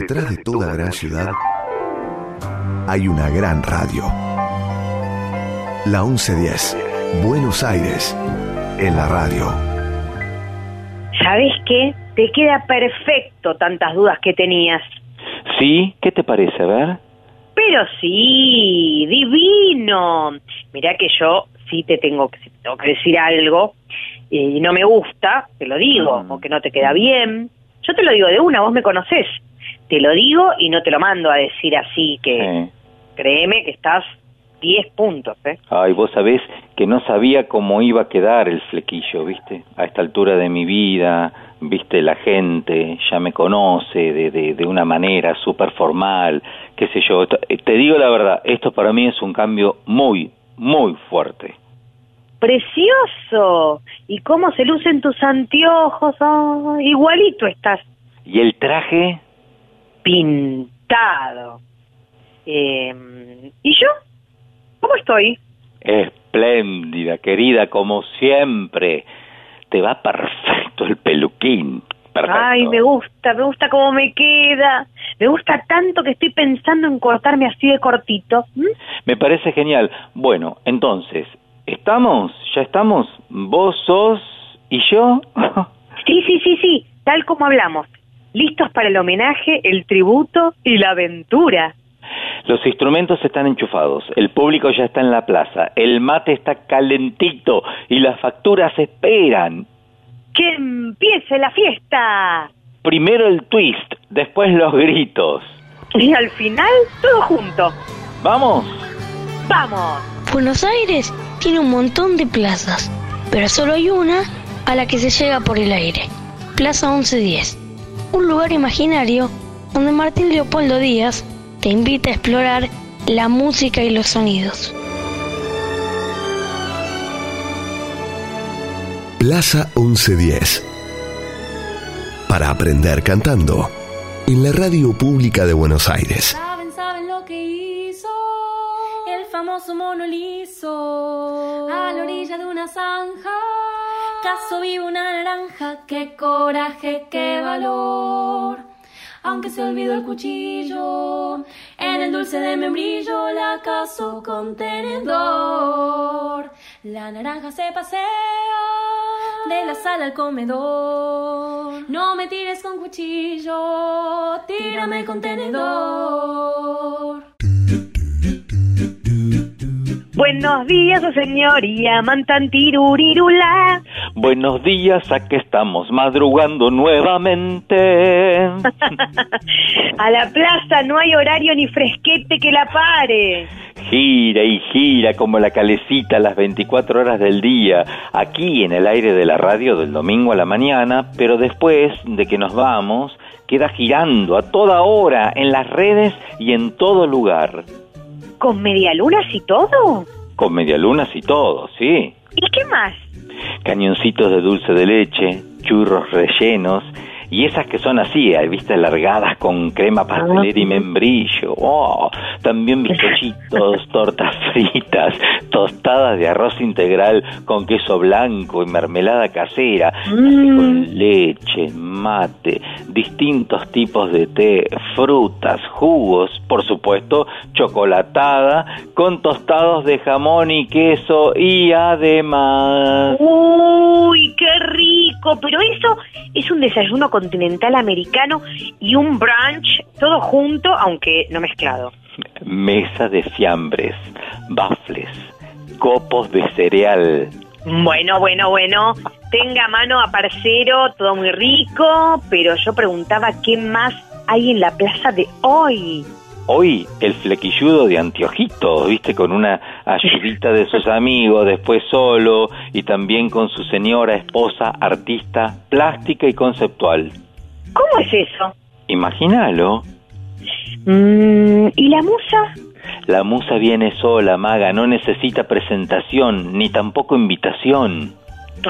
Detrás de toda gran ciudad hay una gran radio. La 1110, Buenos Aires, en la radio. ¿Sabes qué? Te queda perfecto tantas dudas que tenías. ¿Sí? ¿Qué te parece? A ver. Pero sí, divino. Mirá que yo sí te tengo que, tengo que decir algo y no me gusta, te lo digo, Mm. o que no te queda bien. Yo te lo digo de una, vos me conocés. Te lo digo y no te lo mando a decir así, que Eh. créeme que estás 10 puntos, ¿eh? Ay, vos sabés que no sabía cómo iba a quedar el flequillo, ¿viste? A esta altura de mi vida, ¿viste? La gente ya me conoce de, de, de una manera súper formal, qué sé yo. Eh, Te digo la verdad, esto para mí es un cambio muy, muy fuerte. Precioso. ¿Y cómo se lucen tus anteojos? Ah, igualito estás ¿Y el traje? Pintado. Eh, ¿Y yo? ¿Cómo estoy? Espléndida, querida, como siempre. Te va perfecto el peluquín. Perfecto. Ay, me gusta, me gusta cómo me queda. Me gusta tanto que estoy pensando en cortarme así de cortito. ¿Mm? Me parece genial. Bueno, entonces, ¿estamos? ¿Ya estamos? ¿Vos sos y yo? Sí, sí, sí, sí, tal como hablamos. Listos para el homenaje, el tributo y la aventura. Los instrumentos están enchufados, el público ya está en la plaza, el mate está calentito y las facturas esperan. ¡Que empiece la fiesta! Primero el twist, después los gritos. Y al final, todo junto. ¿Vamos? ¡Vamos! Buenos Aires tiene un montón de plazas, pero solo hay una a la que se llega por el aire. Plaza 1110. Un lugar imaginario donde Martín Leopoldo Díaz te invita a explorar la música y los sonidos. Plaza 1110. Para aprender cantando. En la radio pública de Buenos Aires. Saben, saben lo que hizo el famoso mono liso a la orilla de una zanja. Caso vivo una naranja, qué coraje, qué valor. Aunque se olvidó el cuchillo, en el dulce de membrillo la caso con tenedor. La naranja se pasea de la sala al comedor. No me tires con cuchillo, tírame con tenedor. Buenos días, oh señoría, mantan tirurirula. Buenos días, aquí estamos madrugando nuevamente. A la plaza no hay horario ni fresquete que la pare. Gira y gira como la calecita las 24 horas del día, aquí en el aire de la radio del domingo a la mañana, pero después de que nos vamos, queda girando a toda hora en las redes y en todo lugar, ¿Con medialunas y todo? con medialunas y todo, sí. ¿Y qué más? Cañoncitos de dulce de leche, churros rellenos y esas que son así, eh, viste, alargadas con crema pastelera y membrillo. Oh, también bizcochitos, tortas fritas, tostadas de arroz integral con queso blanco y mermelada casera, café con leche, mate, distintos tipos de té, frutas, jugos, por supuesto, chocolatada con tostados de jamón y queso y además Uy, qué rico, pero eso es un desayuno continental americano y un brunch todo junto, aunque no mezclado. mesa de fiambres, bafles, copos de cereal. Bueno, bueno, bueno, tenga mano a parcero, todo muy rico, pero yo preguntaba qué más hay en la plaza de hoy. Hoy el flequilludo de anteojitos, viste, con una ayudita de sus amigos, después solo y también con su señora esposa, artista plástica y conceptual. ¿Cómo es eso? Imagínalo, Mm, ¿Y la musa? la musa viene sola, maga, no necesita presentación ni tampoco invitación.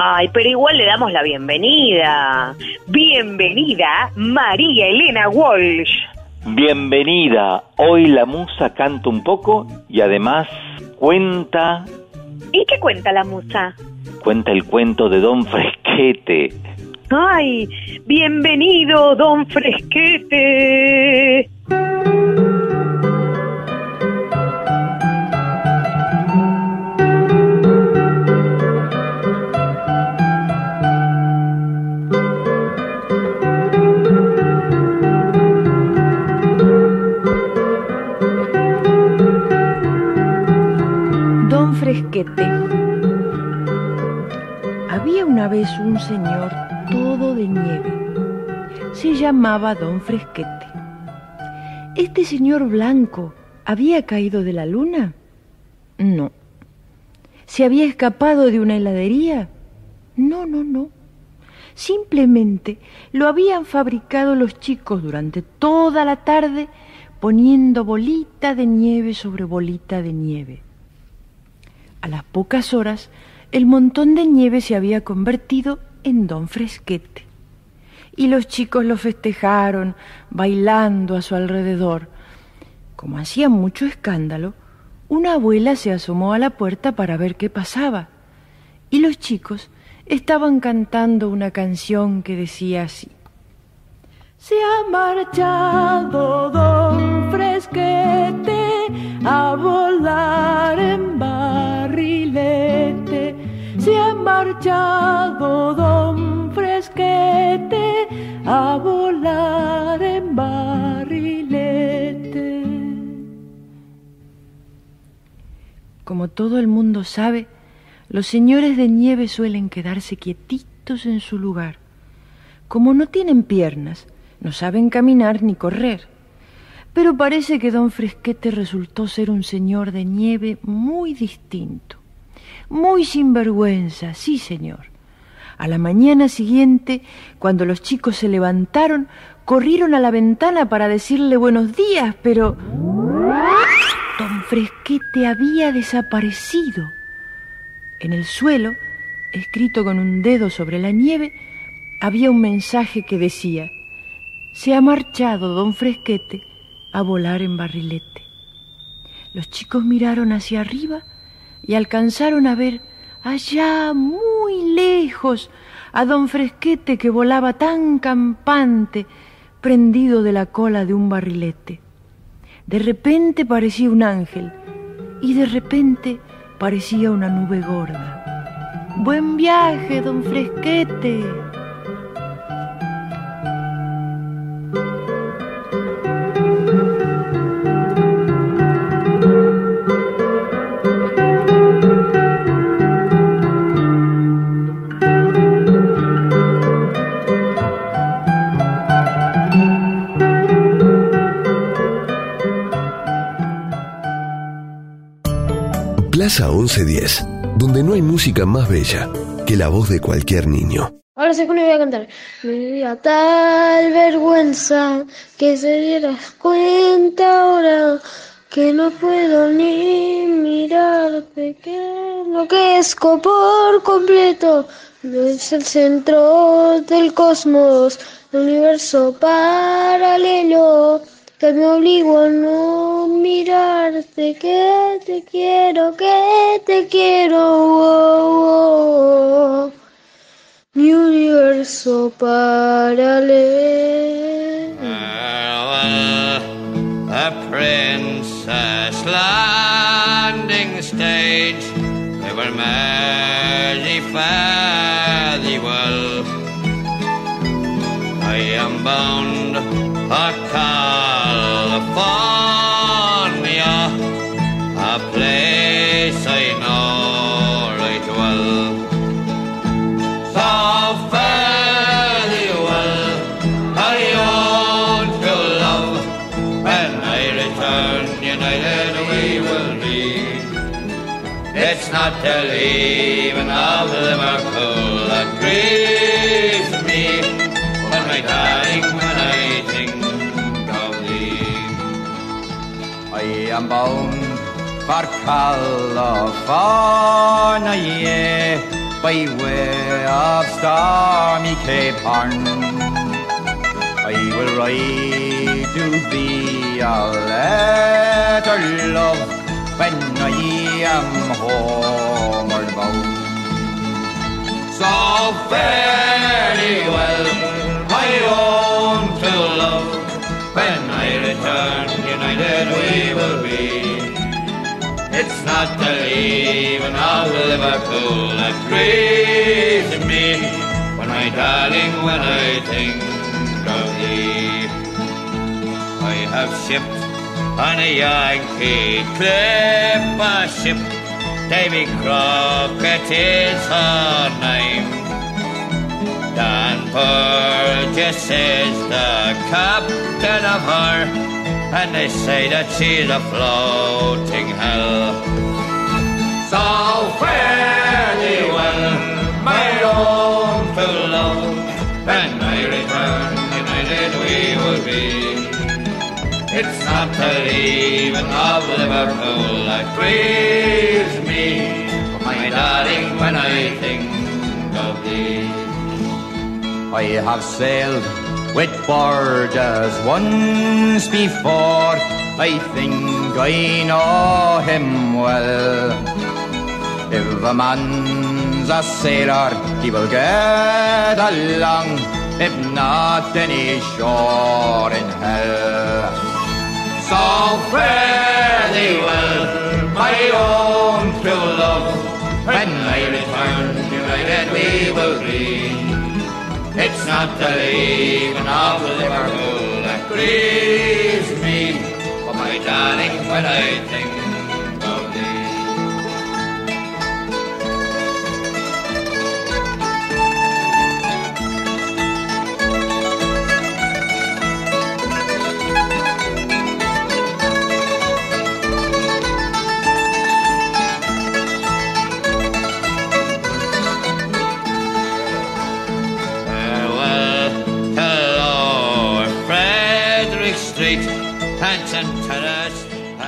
Ay, pero igual le damos la bienvenida. Bienvenida, María Elena Walsh. Bienvenida, hoy la musa canta un poco y además cuenta ¿Y qué cuenta la musa? cuenta el cuento de Don Fresquete. ¡Ay! Bienvenido, don Fresquete. Don Fresquete. Había una vez un señor todo de nieve. Se llamaba Don Fresquete. ¿Este señor blanco había caído de la luna? No. ¿Se había escapado de una heladería? No, no, no. Simplemente lo habían fabricado los chicos durante toda la tarde poniendo bolita de nieve sobre bolita de nieve. A las pocas horas, el montón de nieve se había convertido en don Fresquete. Y los chicos lo festejaron, bailando a su alrededor. Como hacía mucho escándalo, una abuela se asomó a la puerta para ver qué pasaba. Y los chicos estaban cantando una canción que decía así. Se ha marchado don Fresquete a volar en Marchado don Fresquete a volar en barrilete. Como todo el mundo sabe, los señores de nieve suelen quedarse quietitos en su lugar. Como no tienen piernas, no saben caminar ni correr. Pero parece que don Fresquete resultó ser un señor de nieve muy distinto. Muy sinvergüenza, sí, señor. A la mañana siguiente, cuando los chicos se levantaron, corrieron a la ventana para decirle buenos días, pero don Fresquete había desaparecido. En el suelo, escrito con un dedo sobre la nieve, había un mensaje que decía, se ha marchado don Fresquete a volar en barrilete. Los chicos miraron hacia arriba y alcanzaron a ver allá muy lejos a don Fresquete que volaba tan campante, prendido de la cola de un barrilete. De repente parecía un ángel y de repente parecía una nube gorda. Buen viaje, don Fresquete. Plaza 1110, donde no hay música más bella que la voz de cualquier niño. Ahora sé cómo voy a cantar. Me dio tal vergüenza que se dieras cuenta ahora que no puedo ni mirarte, que lo que es por completo no es el centro del cosmos, el universo paralelo que me obligo a no mirarte, que te quiero, que te quiero, oh, oh. mi universo paralelo. A princess landing stage, they were merry fairly well. I am bound a Not till even of Liverpool that grieves me. When my darling, when I think of thee, I am bound for California, by way of stormy Cape Horn. I will write to thee a letter, love, when I am homeward bound. So very well, I own to love, when I return, united we will be. It's not the leaving of Liverpool that grieves me, when my darling, when I think of thee. I have shipped on a Yankee clip a ship Davy Crockett is her name. Dan Burgess is the captain of her, and they say that she's a floating hell. So fare thee well, my own true love, and I return united we will be. It's not the leaving of Liverpool that grieves me, my darling, when I think oh, of thee. I have sailed with Borges once before. I think I know him well. If a man's a sailor, he will get along. If not, then he's sure in hell. So fare thee well, my own true love. When I return, united we will be. It's not the leaving of Liverpool that grieves me, but my darling, when I think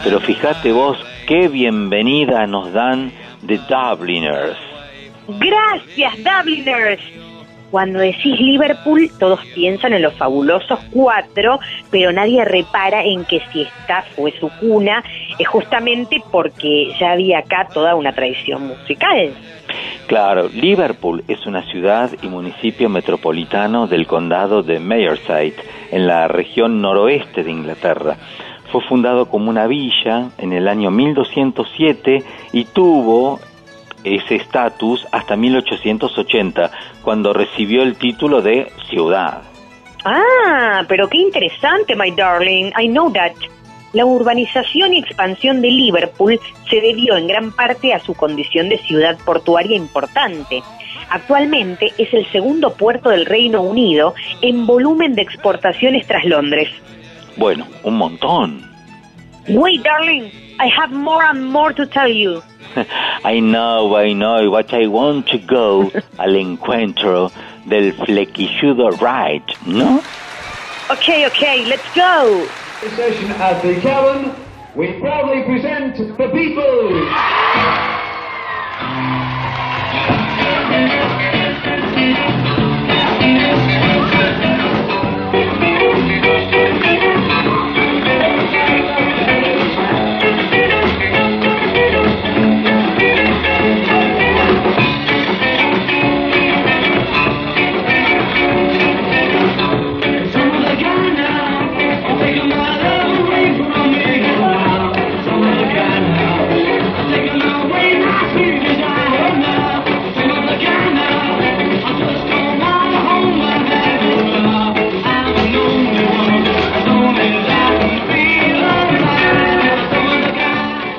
Pero fíjate vos qué bienvenida nos dan de Dubliners. Gracias, Dubliners. Cuando decís Liverpool, todos piensan en los fabulosos cuatro, pero nadie repara en que si esta fue su cuna, es justamente porque ya había acá toda una tradición musical. Claro, Liverpool es una ciudad y municipio metropolitano del condado de Merseyside, en la región noroeste de Inglaterra. Fue fundado como una villa en el año 1207 y tuvo ese estatus hasta 1880, cuando recibió el título de ciudad. Ah, pero qué interesante, my darling. I know that. La urbanización y expansión de Liverpool se debió en gran parte a su condición de ciudad portuaria importante. Actualmente es el segundo puerto del Reino Unido en volumen de exportaciones tras Londres. Bueno, un montón. Wait, darling, I have more and more to tell you. I know, I know, but I want to go al encuentro del flequilludo Wright, ¿no? Okay, okay, let's go. This session at the Cavern, we proudly present the Beatles. Oh.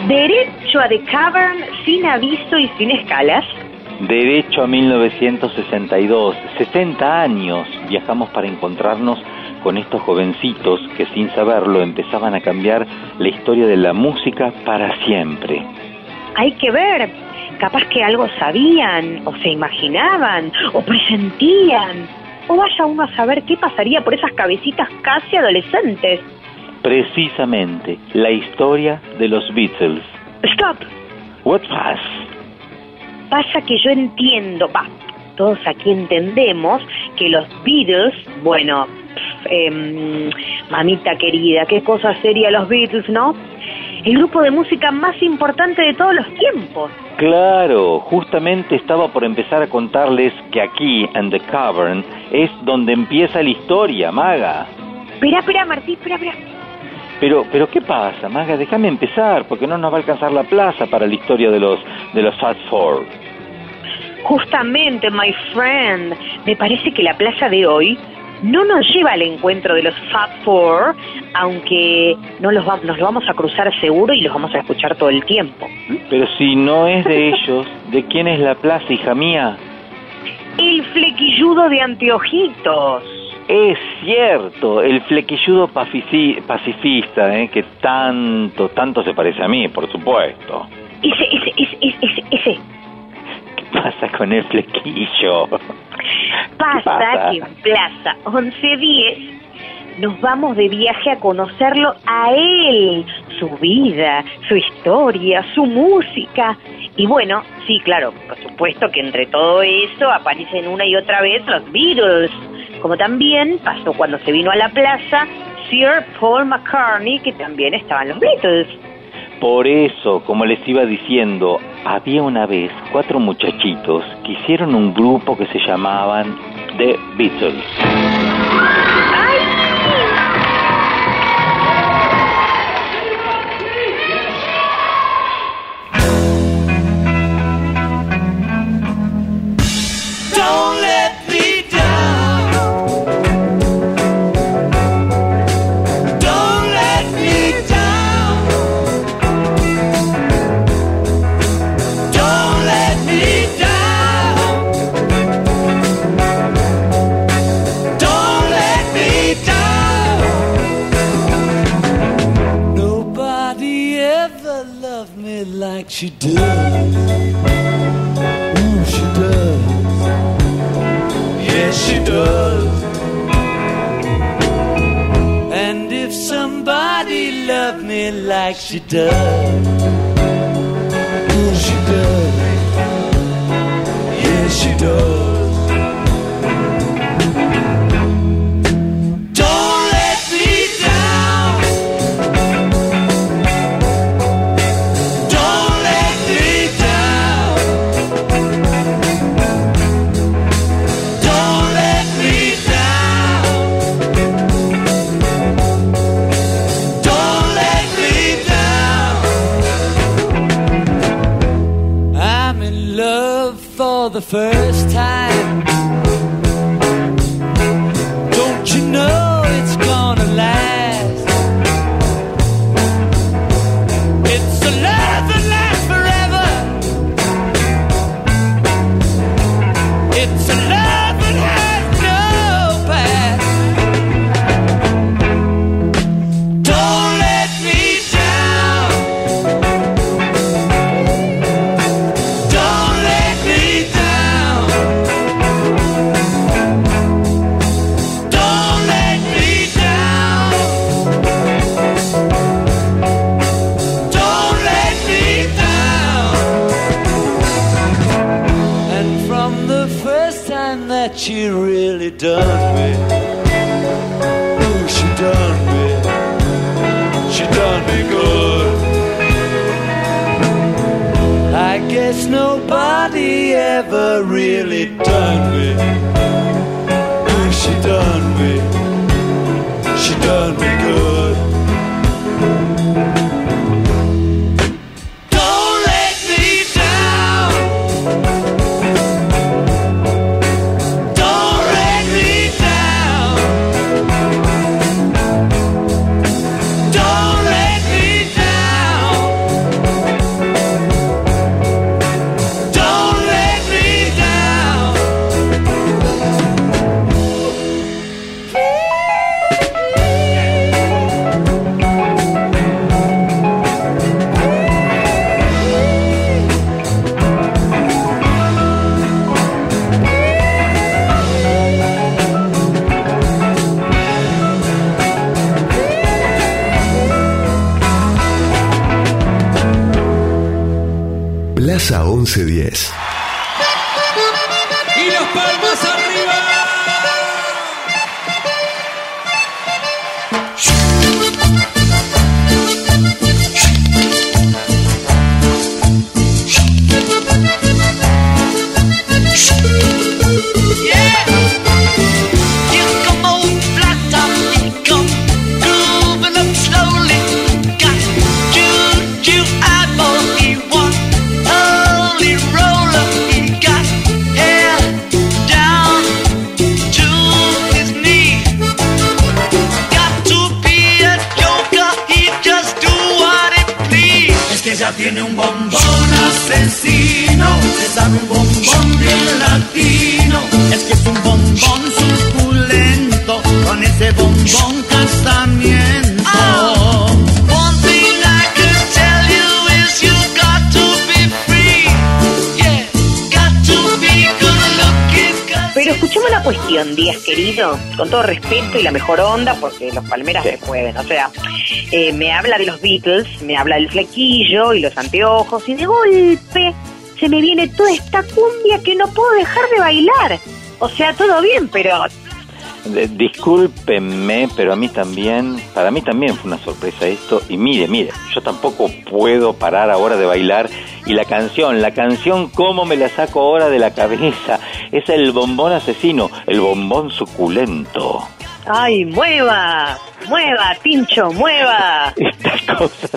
Derecho a The Cavern sin aviso y sin escalas. Derecho a 1962, 60 años viajamos para encontrarnos con estos jovencitos que sin saberlo empezaban a cambiar la historia de la música para siempre. Hay que ver, capaz que algo sabían, o se imaginaban, o presentían, o vaya uno a saber qué pasaría por esas cabecitas casi adolescentes. Precisamente la historia de los Beatles. Stop. What was? Pasa que yo entiendo, va, todos aquí entendemos que los Beatles, bueno, em, mamita querida, qué cosa sería los Beatles, ¿no? El grupo de música más importante de todos los tiempos. Claro, justamente estaba por empezar a contarles que aquí, en The Cavern, es donde empieza la historia, Maga. Espera, espera, Martí, espera, espera. Pero, pero ¿qué pasa, Maga? Déjame empezar, porque no nos va a alcanzar la plaza para la historia de los de los Fast Four. Justamente, my friend, me parece que la plaza de hoy no nos lleva al encuentro de los Fab Four, aunque no los va- nos lo vamos a cruzar seguro y los vamos a escuchar todo el tiempo. Pero si no es de ellos, ¿de quién es la plaza, hija mía? El flequilludo de anteojitos. Es cierto, el flequilludo pacifista, ¿eh? que tanto, tanto se parece a mí, por supuesto. Ese, ese, ese, ese, ese, ese. ¿Qué pasa con el flequillo? Pasa, pasa? que en Plaza 1110 nos vamos de viaje a conocerlo a él, su vida, su historia, su música. Y bueno, sí, claro, por supuesto que entre todo eso aparecen una y otra vez los Beatles, como también pasó cuando se vino a la plaza Sir Paul McCartney, que también estaban los Beatles. Por eso, como les iba diciendo, había una vez cuatro muchachitos que hicieron un grupo que se llamaban The Beatles. She does. Ooh, she does. Yes, she does. And if somebody loved me like she does, ooh, she does. Yes, she does. First time. Nobody ever really done me. Ooh, she done me, she done me good. Asesino, le sabe un bombón bien latino. Es que es un bombón suculento, con ese bombón casamiento. One thing I can tell you is you got to be free. Yeah, got to be good looking. Pero escuchemos la cuestión, Díaz querido, con todo respeto y la mejor onda, porque los palmeras se pueden. O sea, eh, me habla de los Beatles, me habla del flequillo y los anteojos, y de golpe se me viene toda esta cumbia que no puedo dejar de bailar. O sea, todo bien, pero Discúlpenme, pero a mí también, para mí también fue una sorpresa esto. Y mire, mire, yo tampoco puedo parar ahora de bailar. Y la canción, la canción, ¿cómo me la saco ahora de la cabeza? Es el bombón asesino, el bombón suculento. ¡Ay, mueva! ¡Mueva, Tincho, mueva! Estas cosas,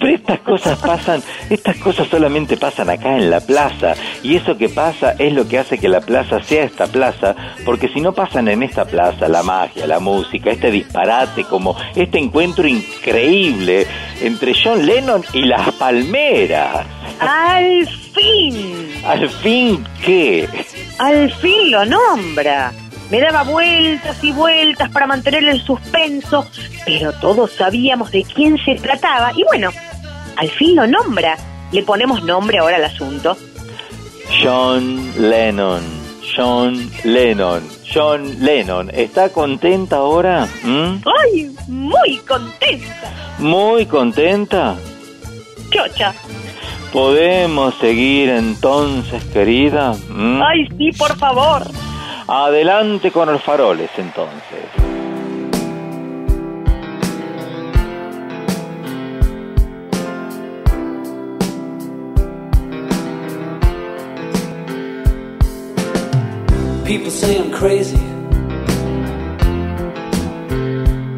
pero estas cosas pasan, estas cosas solamente pasan acá en la plaza. Y eso que pasa es lo que hace que la plaza sea esta plaza, porque si no pasan en esta plaza la magia, la música, este disparate, como este encuentro increíble entre John Lennon y las palmeras. ¡Al fin! Al fin, ¿qué? Al fin lo nombra. Me daba vueltas y vueltas para mantener el suspenso, pero todos sabíamos de quién se trataba. Y bueno, al fin lo nombra. Le ponemos nombre ahora al asunto. John Lennon, John Lennon, John Lennon. ¿Está contenta ahora? ¿Mm? ¡Ay! Muy contenta. ¿Muy contenta? Chocha. ¿Podemos seguir entonces, querida? ¿Mm? ¡Ay, sí, por favor! Adelante con los faroles, entonces. People say I'm crazy.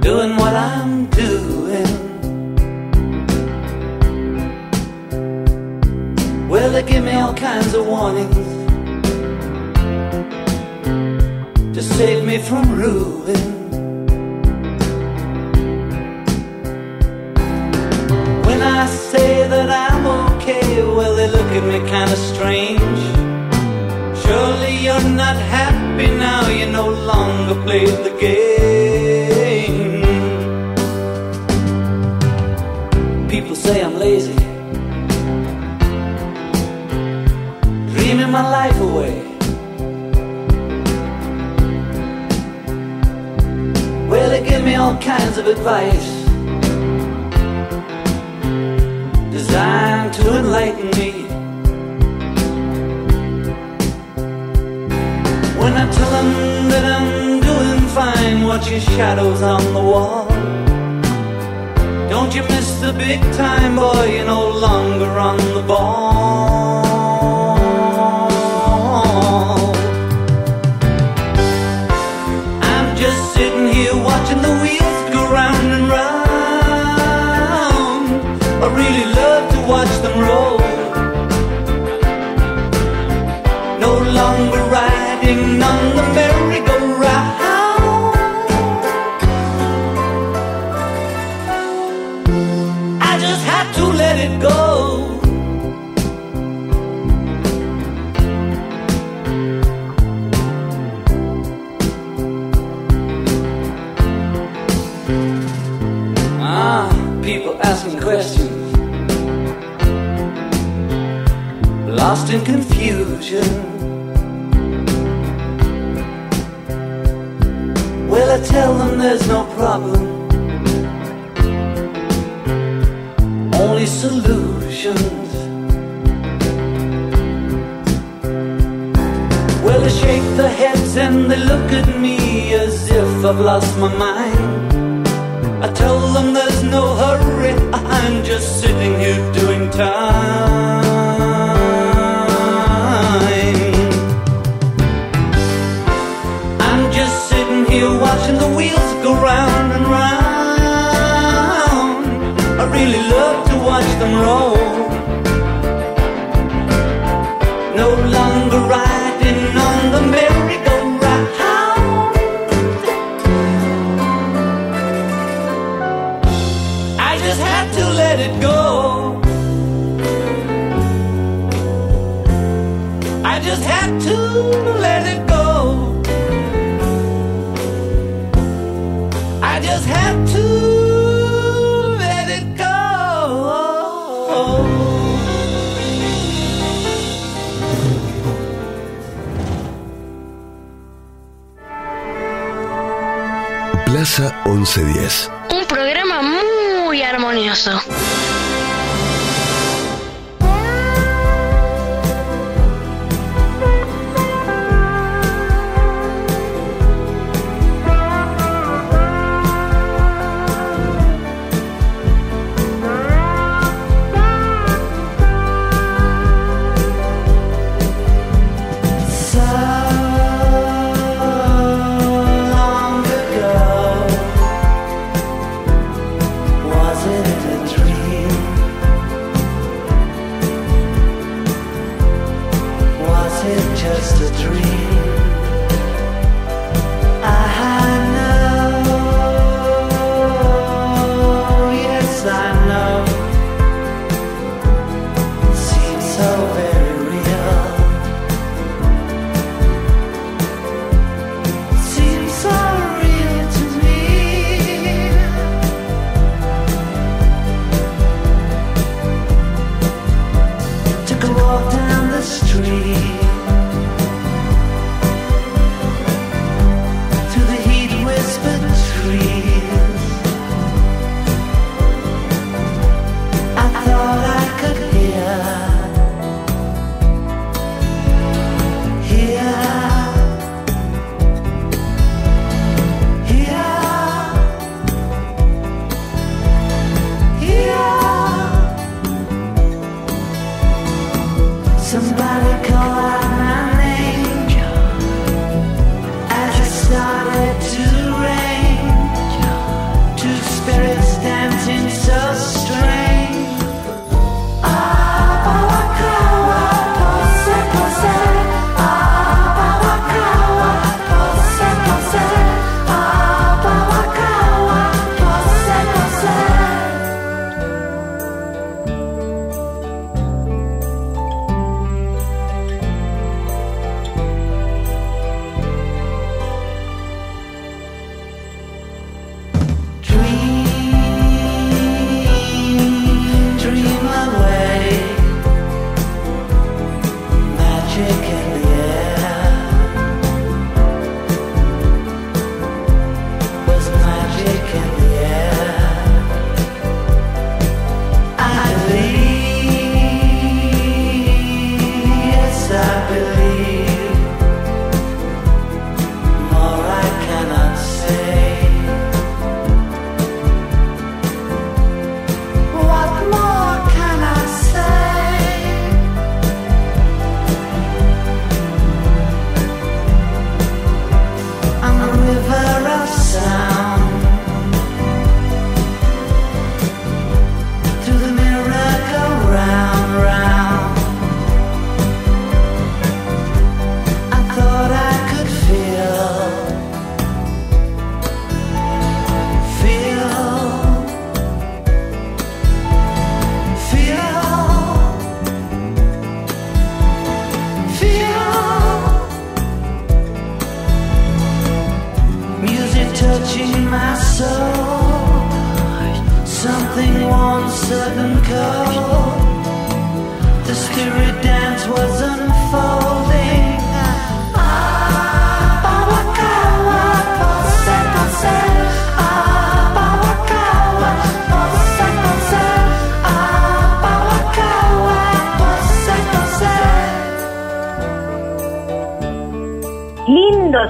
Doing what I'm doing. Well, they give me all kinds of warnings save me from ruin. When I say that I'm okay, well, they look at me kind of strange. Surely you're not happy now, you no longer play the game. People say I'm lazy, dreaming my life all kinds of advice designed to enlighten me. When I tell them that I'm doing fine, watching shadows on the wall. Don't you miss the big time, boy? You're no longer on the ball. Watching the wheels go round and round. I really love to watch them roll. No longer riding on the merry-go-round. Lost in confusion. Well, I tell them there's no problem,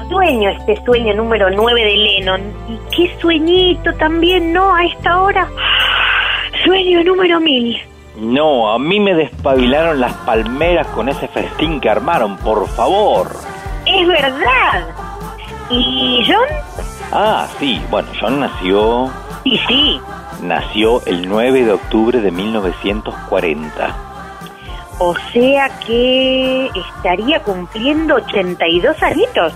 sueño, este sueño número 9 de Lennon. Y qué sueñito también, ¿no? A esta hora. Sueño número 1000. No, a mí me despabilaron las palmeras con ese festín que armaron, por favor. Es verdad. ¿Y John? Ah, sí, bueno, John nació... Y sí. Nació el 9 de octubre de 1940. O sea que estaría cumpliendo 82 añitos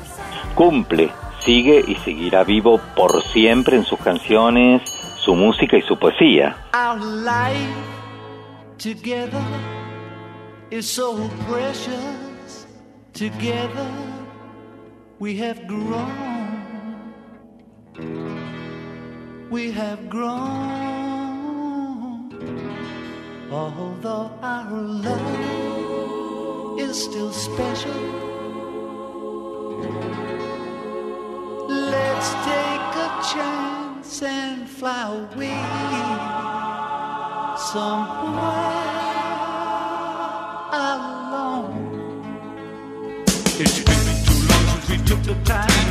cumple, sigue y seguirá vivo por siempre en sus canciones, su música y su poesía. Our life together is so precious. Together we have grown. We have grown. Although our love is still special. Let's take a chance and fly away somewhere alone. It's been too long since we took the time.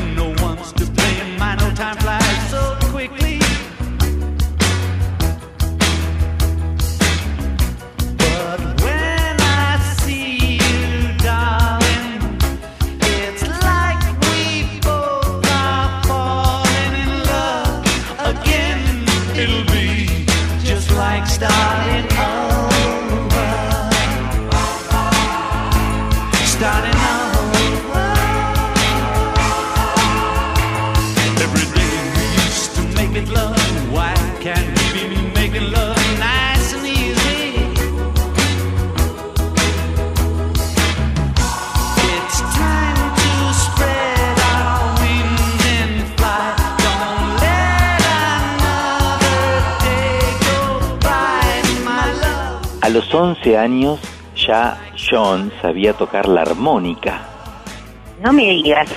Los 11 años ya John sabía tocar la armónica. No me digas.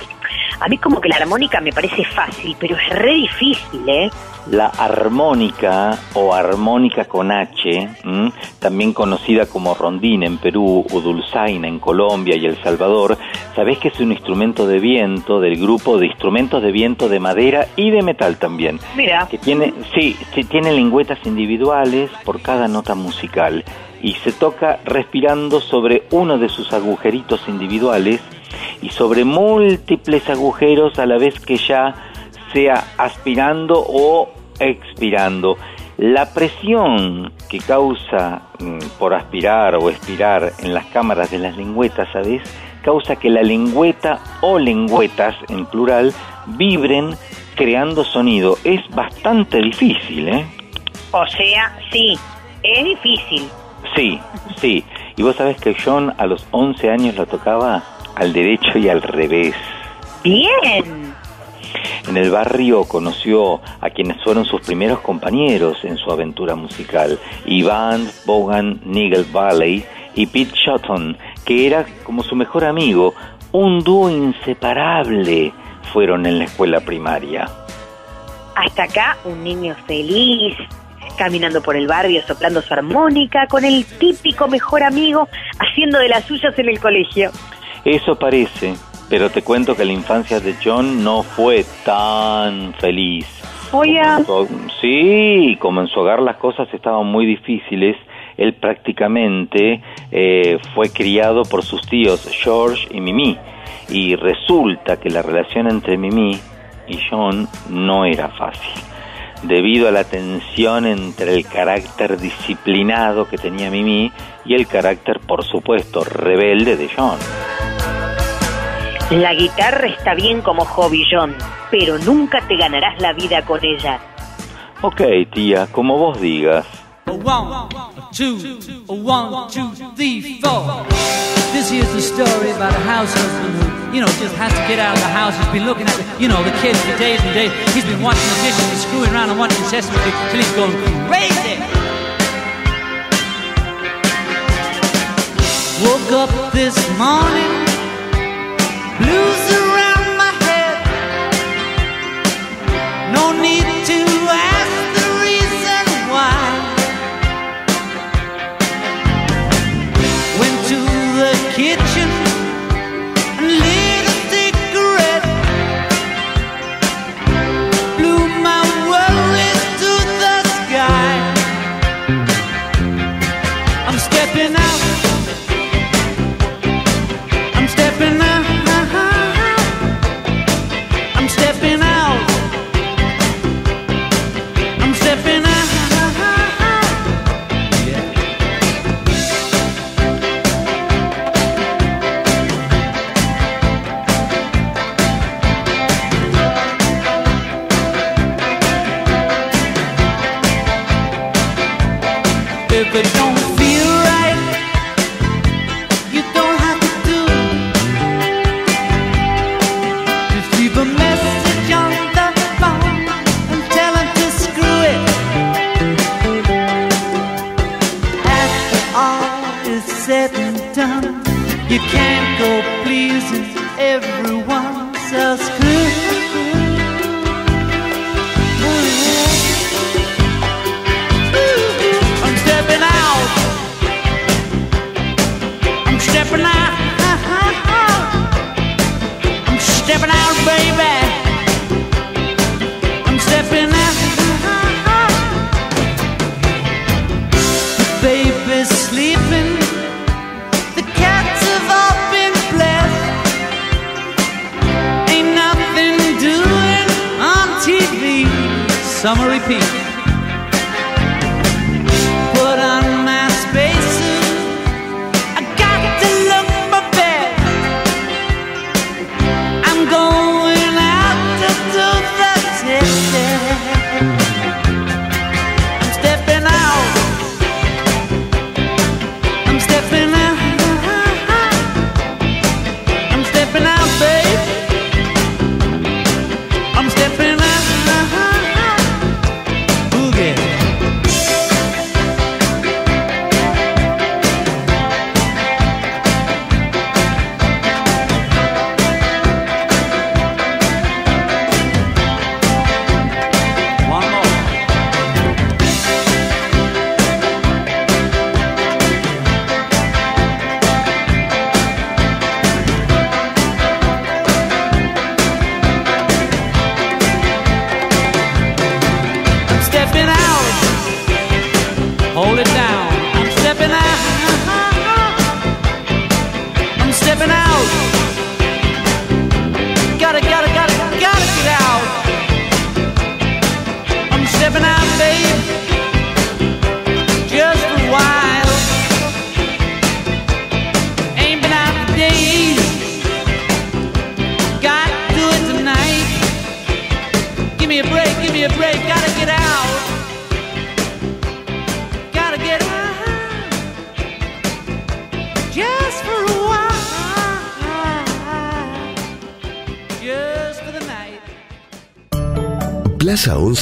A mí como que la armónica me parece fácil, pero es re difícil, ¿eh? La armónica o armónica con H, ¿m? también conocida como rondina en Perú o dulzaina en Colombia y El Salvador, sabés que es un instrumento de viento del grupo de instrumentos de viento de madera y de metal también. Mira. Que tiene, sí, sí, tiene lengüetas individuales por cada nota musical y se toca respirando sobre uno de sus agujeritos individuales y sobre múltiples agujeros a la vez que ya sea aspirando o expirando. La presión que causa mm, por aspirar o expirar en las cámaras de las lengüetas, ¿sabes? Causa que la lengüeta o lengüetas en plural vibren creando sonido. Es bastante difícil, ¿eh? O sea, sí, es difícil. Sí, sí. Y vos sabés que John a los 11 años lo tocaba al derecho y al revés. Bien. En el barrio conoció a quienes fueron sus primeros compañeros en su aventura musical, Ivan Bogan Nigel Valley y Pete Shotton, que era como su mejor amigo, un dúo inseparable fueron en la escuela primaria. Hasta acá un niño feliz, caminando por el barrio, soplando su armónica, con el típico mejor amigo, haciendo de las suyas en el colegio. Eso parece, pero te cuento que la infancia de John no fue tan feliz. Oye, Sí, como en su hogar las cosas estaban muy difíciles, él prácticamente eh, fue criado por sus tíos George y Mimi. Y resulta que la relación entre Mimi y John no era fácil, debido a la tensión entre el carácter disciplinado que tenía Mimi y el carácter, por supuesto, rebelde de John. la guitarra está bien como hobby, John, pero nunca te ganarás la vida con ella. Ok, tía, como vos digas. A one, a two, a one, two, three, four. This here's the story about a house husband who, you know, just has to get out of the house. He's been looking at you know, the kids for days and days. He's been watching the dishes and screwing around and watching Sesame Street till he's going crazy. Woke up this morning, blues You can't go pleasing everyone else Summer repeat.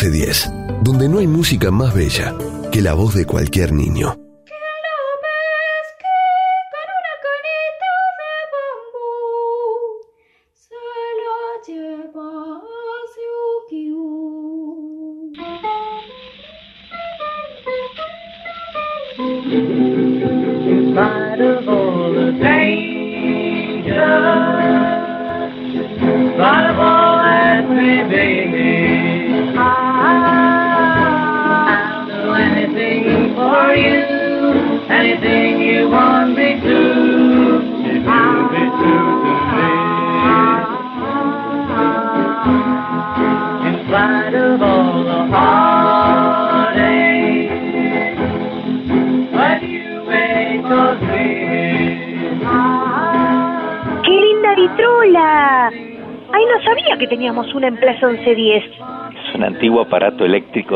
1110, donde no hay música más bella que la voz de cualquier niño.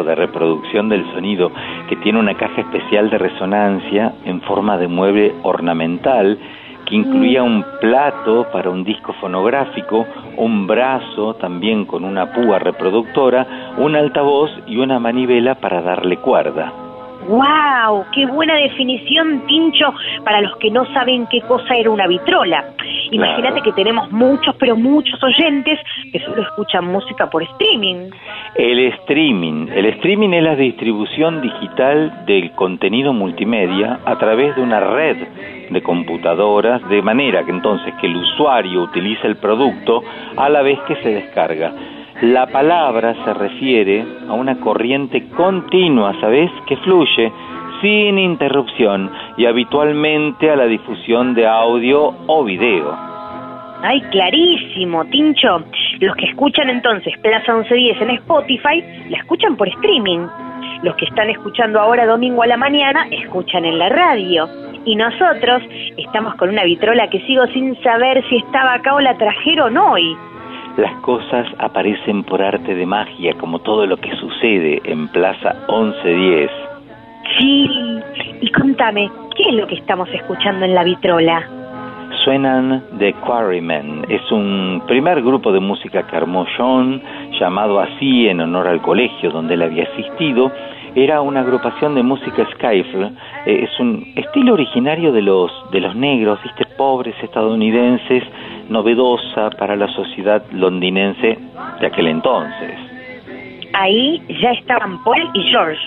De reproducción del sonido que tiene una caja especial de resonancia en forma de mueble ornamental que incluía un plato para un disco fonográfico, un brazo también con una púa reproductora, un altavoz y una manivela para darle cuerda. ¡Wow! ¡Qué buena definición, Tincho, para los que no saben qué cosa era una vitrola! Imagínate Claro. que tenemos muchos, pero muchos oyentes que solo escuchan música por streaming. El streaming. El streaming es la distribución digital del contenido multimedia a través de una red de computadoras, de manera que entonces que el usuario utiliza el producto a la vez que se descarga. La palabra se refiere a una corriente continua, ¿sabes? Que fluye sin interrupción y habitualmente a la difusión de audio o video. ¡Ay, clarísimo, Tincho! Los que escuchan entonces Plaza 1110 en Spotify, la escuchan por streaming. Los que están escuchando ahora domingo a la mañana, escuchan en la radio. Y nosotros estamos con una vitrola que sigo sin saber si estaba acá o la trajeron hoy. Las cosas aparecen por arte de magia, como todo lo que sucede en Plaza 1110. Sí, y contame, ¿qué es lo que estamos escuchando en la vitrola? Suenan The Quarrymen. Es un primer grupo de música que armó John, llamado así en honor al colegio donde él había asistido, era una agrupación de música skiffle, eh, es un estilo originario de los, de los negros, viste, pobres estadounidenses, novedosa para la sociedad londinense de aquel entonces. Ahí ya estaban Paul y George.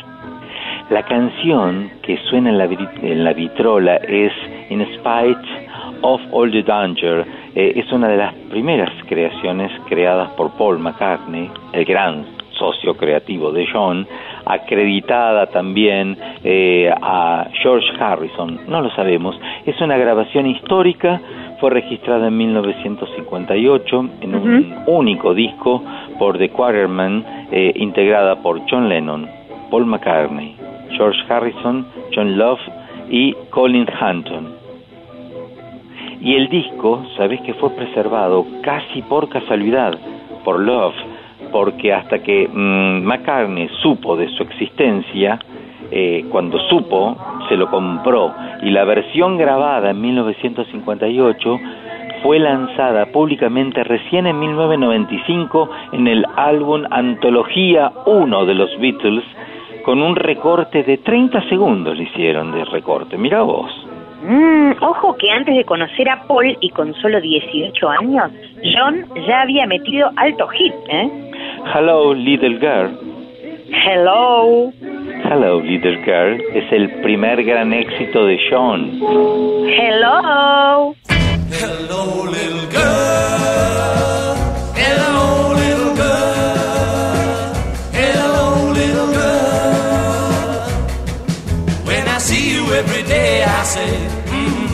La canción que suena en la, en la vitrola es In Spite of All the Danger, eh, es una de las primeras creaciones creadas por Paul McCartney, el gran socio creativo de John, acreditada también eh, a George Harrison, no lo sabemos, es una grabación histórica, fue registrada en 1958 en un único disco por The Quarterman, eh, integrada por John Lennon, Paul McCartney, George Harrison, John Love y Colin Hunton. Y el disco, sabes que fue preservado casi por casualidad, por Love, porque hasta que mm, McCartney supo de su existencia, eh, cuando supo, se lo compró. Y la versión grabada en 1958 fue lanzada públicamente recién en 1995 en el álbum Antología 1 de los Beatles, con un recorte de 30 segundos le hicieron de recorte. Mira vos. Mm, ojo que antes de conocer a Paul y con solo 18 años, John ya había metido alto hit, ¿eh? Hello, Little Girl. Hello. Hello, Little Girl es el primer gran éxito de John. Hello. Hello, little girl. Hello, little girl. Hello, little girl. When I see you every I say, mm,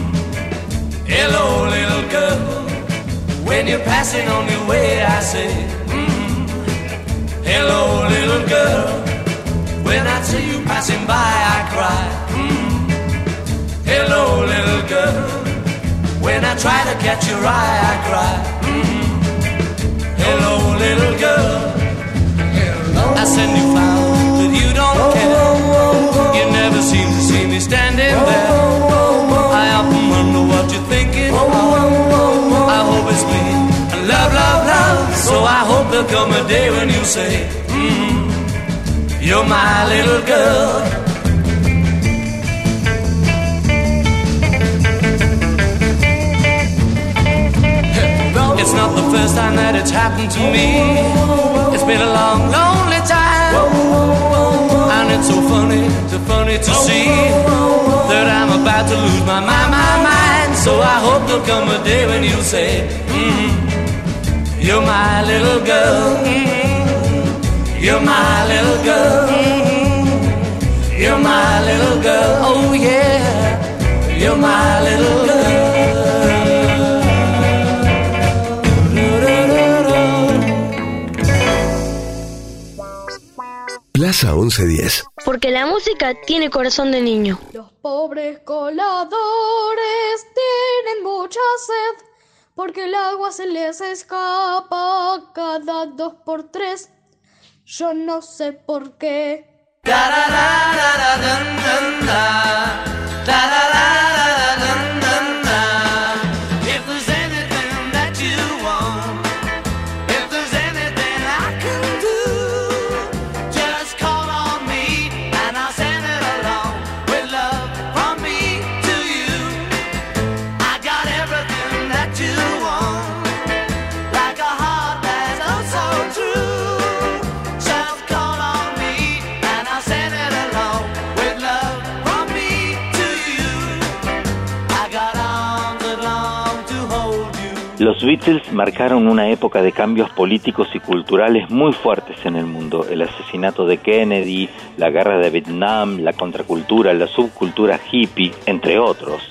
Hello, little girl. When you're passing on your way, I say, mm, Hello, little girl. When I see you passing by, I cry, mm, Hello, little girl. When I try to catch your eye, I cry. Mm. Hello, little girl. I send you flowers, never seem to see me standing there. I often wonder what you're thinking. I hope it's me. And Love, love, love. So I hope there'll come a day when you say, mm, You're my little girl. It's not the first time that it's happened to me. It's been a long, lonely to see that I'm about to lose my mind, my mind. So I hope there'll come a day when you'll say, mm, You're my little girl. You're my little girl. You're my little girl. Oh, yeah. Plaza 1110. Porque la música tiene corazón de niño. Los pobres coladores tienen mucha sed porque el agua se les escapa cada dos por tres. Yo no sé por qué. Los Beatles marcaron una época de cambios políticos y culturales muy fuertes en el mundo. El asesinato de Kennedy, la guerra de Vietnam, la contracultura, la subcultura hippie, entre otros.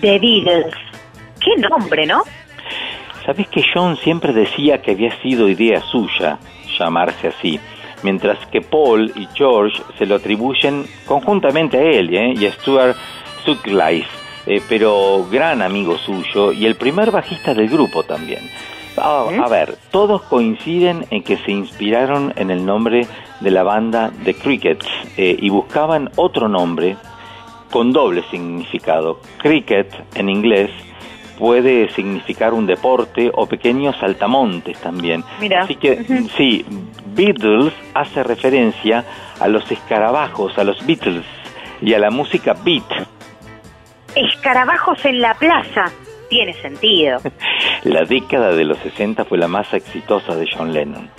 The Beatles. Qué nombre, ¿no? ¿Sabés que John siempre decía que había sido idea suya llamarse así? Mientras que Paul y George se lo atribuyen conjuntamente a él ¿eh? y a Stuart Sutcliffe, eh, pero gran amigo suyo y el primer bajista del grupo también. A ver, todos coinciden en que se inspiraron en el nombre de la banda The Crickets eh, y buscaban otro nombre con doble significado. Cricket en inglés puede significar un deporte o pequeños saltamontes también. Mira. Así que sí, Beatles hace referencia a los escarabajos, a los Beatles y a la música beat. Escarabajos en la plaza. Tiene sentido. La década de los 60 fue la más exitosa de John Lennon.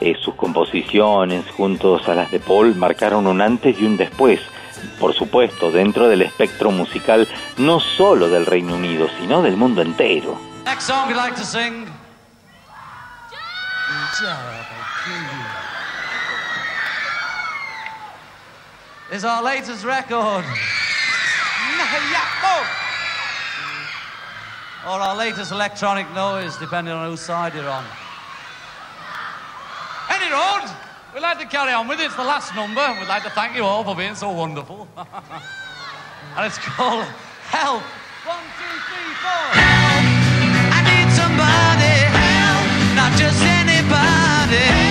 Eh, sus composiciones, juntos a las de Paul, marcaron un antes y un después. Por supuesto, dentro del espectro musical no solo del Reino Unido, sino del mundo entero. Next song we'd like to sing. Is our latest record. Or our latest electronic noise, depending on whose side you're on. Any road, we'd like to carry on with it. It's the last number. We'd like to thank you all for being so wonderful. and it's called Help. One, two, three, four. Help. I need somebody. Help. Not just anybody.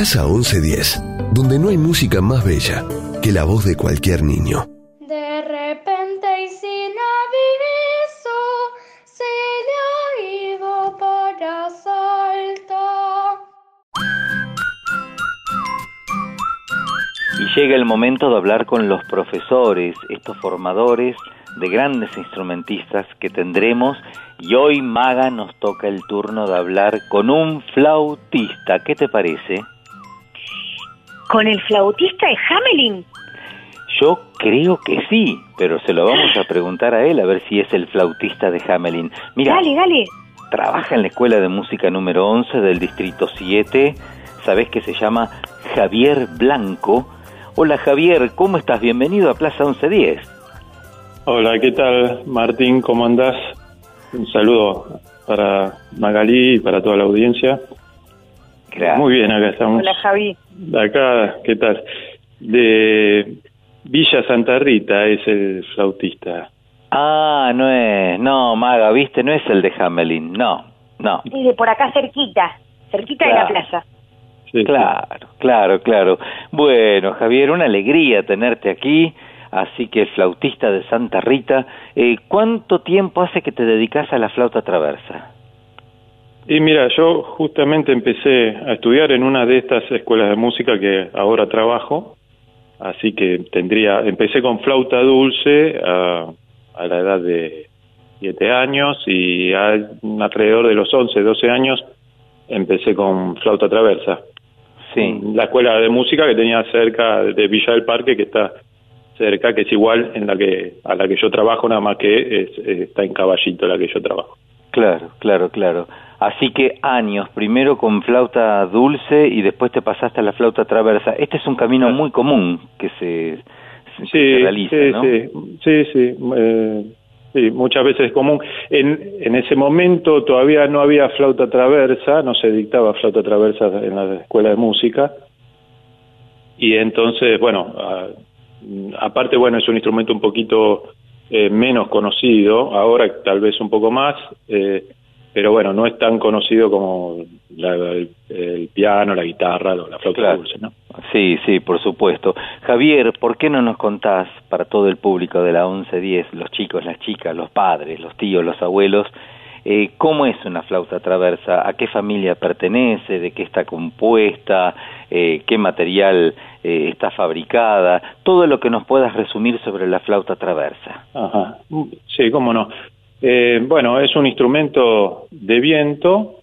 Plaza 1110, donde no hay música más bella que la voz de cualquier niño. De repente y sin aviso se le ha ido para Salta. Y llega el momento de hablar con los profesores, estos formadores de grandes instrumentistas que tendremos. Y hoy, Maga, nos toca el turno de hablar con un flautista. ¿Qué te parece? ¿Con el flautista de Hamelin? Yo creo que sí, pero se lo vamos a preguntar a él a ver si es el flautista de Hamelin. Mira, Dale, dale. trabaja en la Escuela de Música número 11 del Distrito 7. Sabes que se llama Javier Blanco. Hola Javier, ¿cómo estás? Bienvenido a Plaza 1110. Hola, ¿qué tal Martín? ¿Cómo andás? Un saludo para Magalí y para toda la audiencia. Muy bien, acá estamos. Hola, Javi. De acá, ¿qué tal? De Villa Santa Rita es el flautista. Ah, no es, no, Maga, viste, no es el de Hamelin, no, no. Sí, de por acá cerquita, cerquita de Claro. la plaza. Claro, claro, claro. Bueno, Javier, una alegría tenerte aquí. Así que flautista de Santa Rita, eh, ¿cuánto tiempo hace que te dedicas a la flauta traversa? Y mira, yo justamente empecé a estudiar en una de estas escuelas de música que ahora trabajo así que tendría, empecé con flauta dulce a, a la edad de siete años y a, alrededor de los 11, 12 años empecé con flauta traversa. Sí. La escuela de música que tenía cerca de Villa del Parque, que está cerca, que es igual en la que a la que yo trabajo, nada más que es, está en Caballito la que yo trabajo. Claro, claro, claro. Así que años, primero con flauta dulce y después te pasaste a la flauta traversa. Este es un camino muy común que se, Sí, se realiza, sí, ¿no? sí, sí, sí, eh, sí, muchas veces es común. En, en ese momento todavía no había flauta traversa, no se dictaba flauta traversa en la escuela de música. Y entonces, bueno, a- aparte, bueno, es un instrumento un poquito eh, menos conocido, ahora tal vez un poco más, eh, pero bueno, no es tan conocido como la- el, el piano, la guitarra o la flauta Claro. dulce, ¿no? Sí, sí, por supuesto. Javier, ¿por qué no nos contás para todo el público de la 1110, los chicos, las chicas, los padres, los tíos, los abuelos, eh, cómo es una flauta traversa? ¿A qué familia pertenece? ¿De qué está compuesta? Eh, ¿Qué material eh, está fabricada? Todo lo que nos puedas resumir sobre la flauta traversa. Ajá, sí, cómo no. Eh, bueno, es un instrumento de viento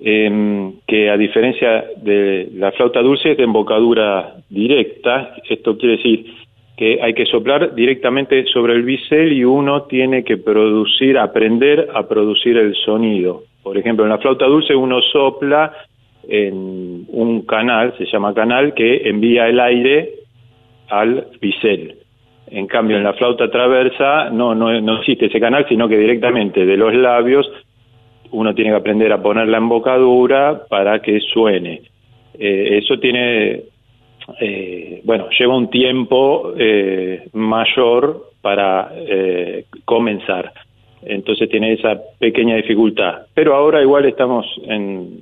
em, que a diferencia de la flauta dulce es de embocadura directa. Esto quiere decir que hay que soplar directamente sobre el bisel y uno tiene que producir, aprender a producir el sonido. Por ejemplo, en la flauta dulce uno sopla en un canal, se llama canal, que envía el aire al bisel. En cambio, en la flauta traversa no, no, no existe ese canal, sino que directamente de los labios uno tiene que aprender a poner la embocadura para que suene. Eh, eso tiene, eh, bueno, lleva un tiempo eh, mayor para eh, comenzar. Entonces tiene esa pequeña dificultad. Pero ahora igual estamos en,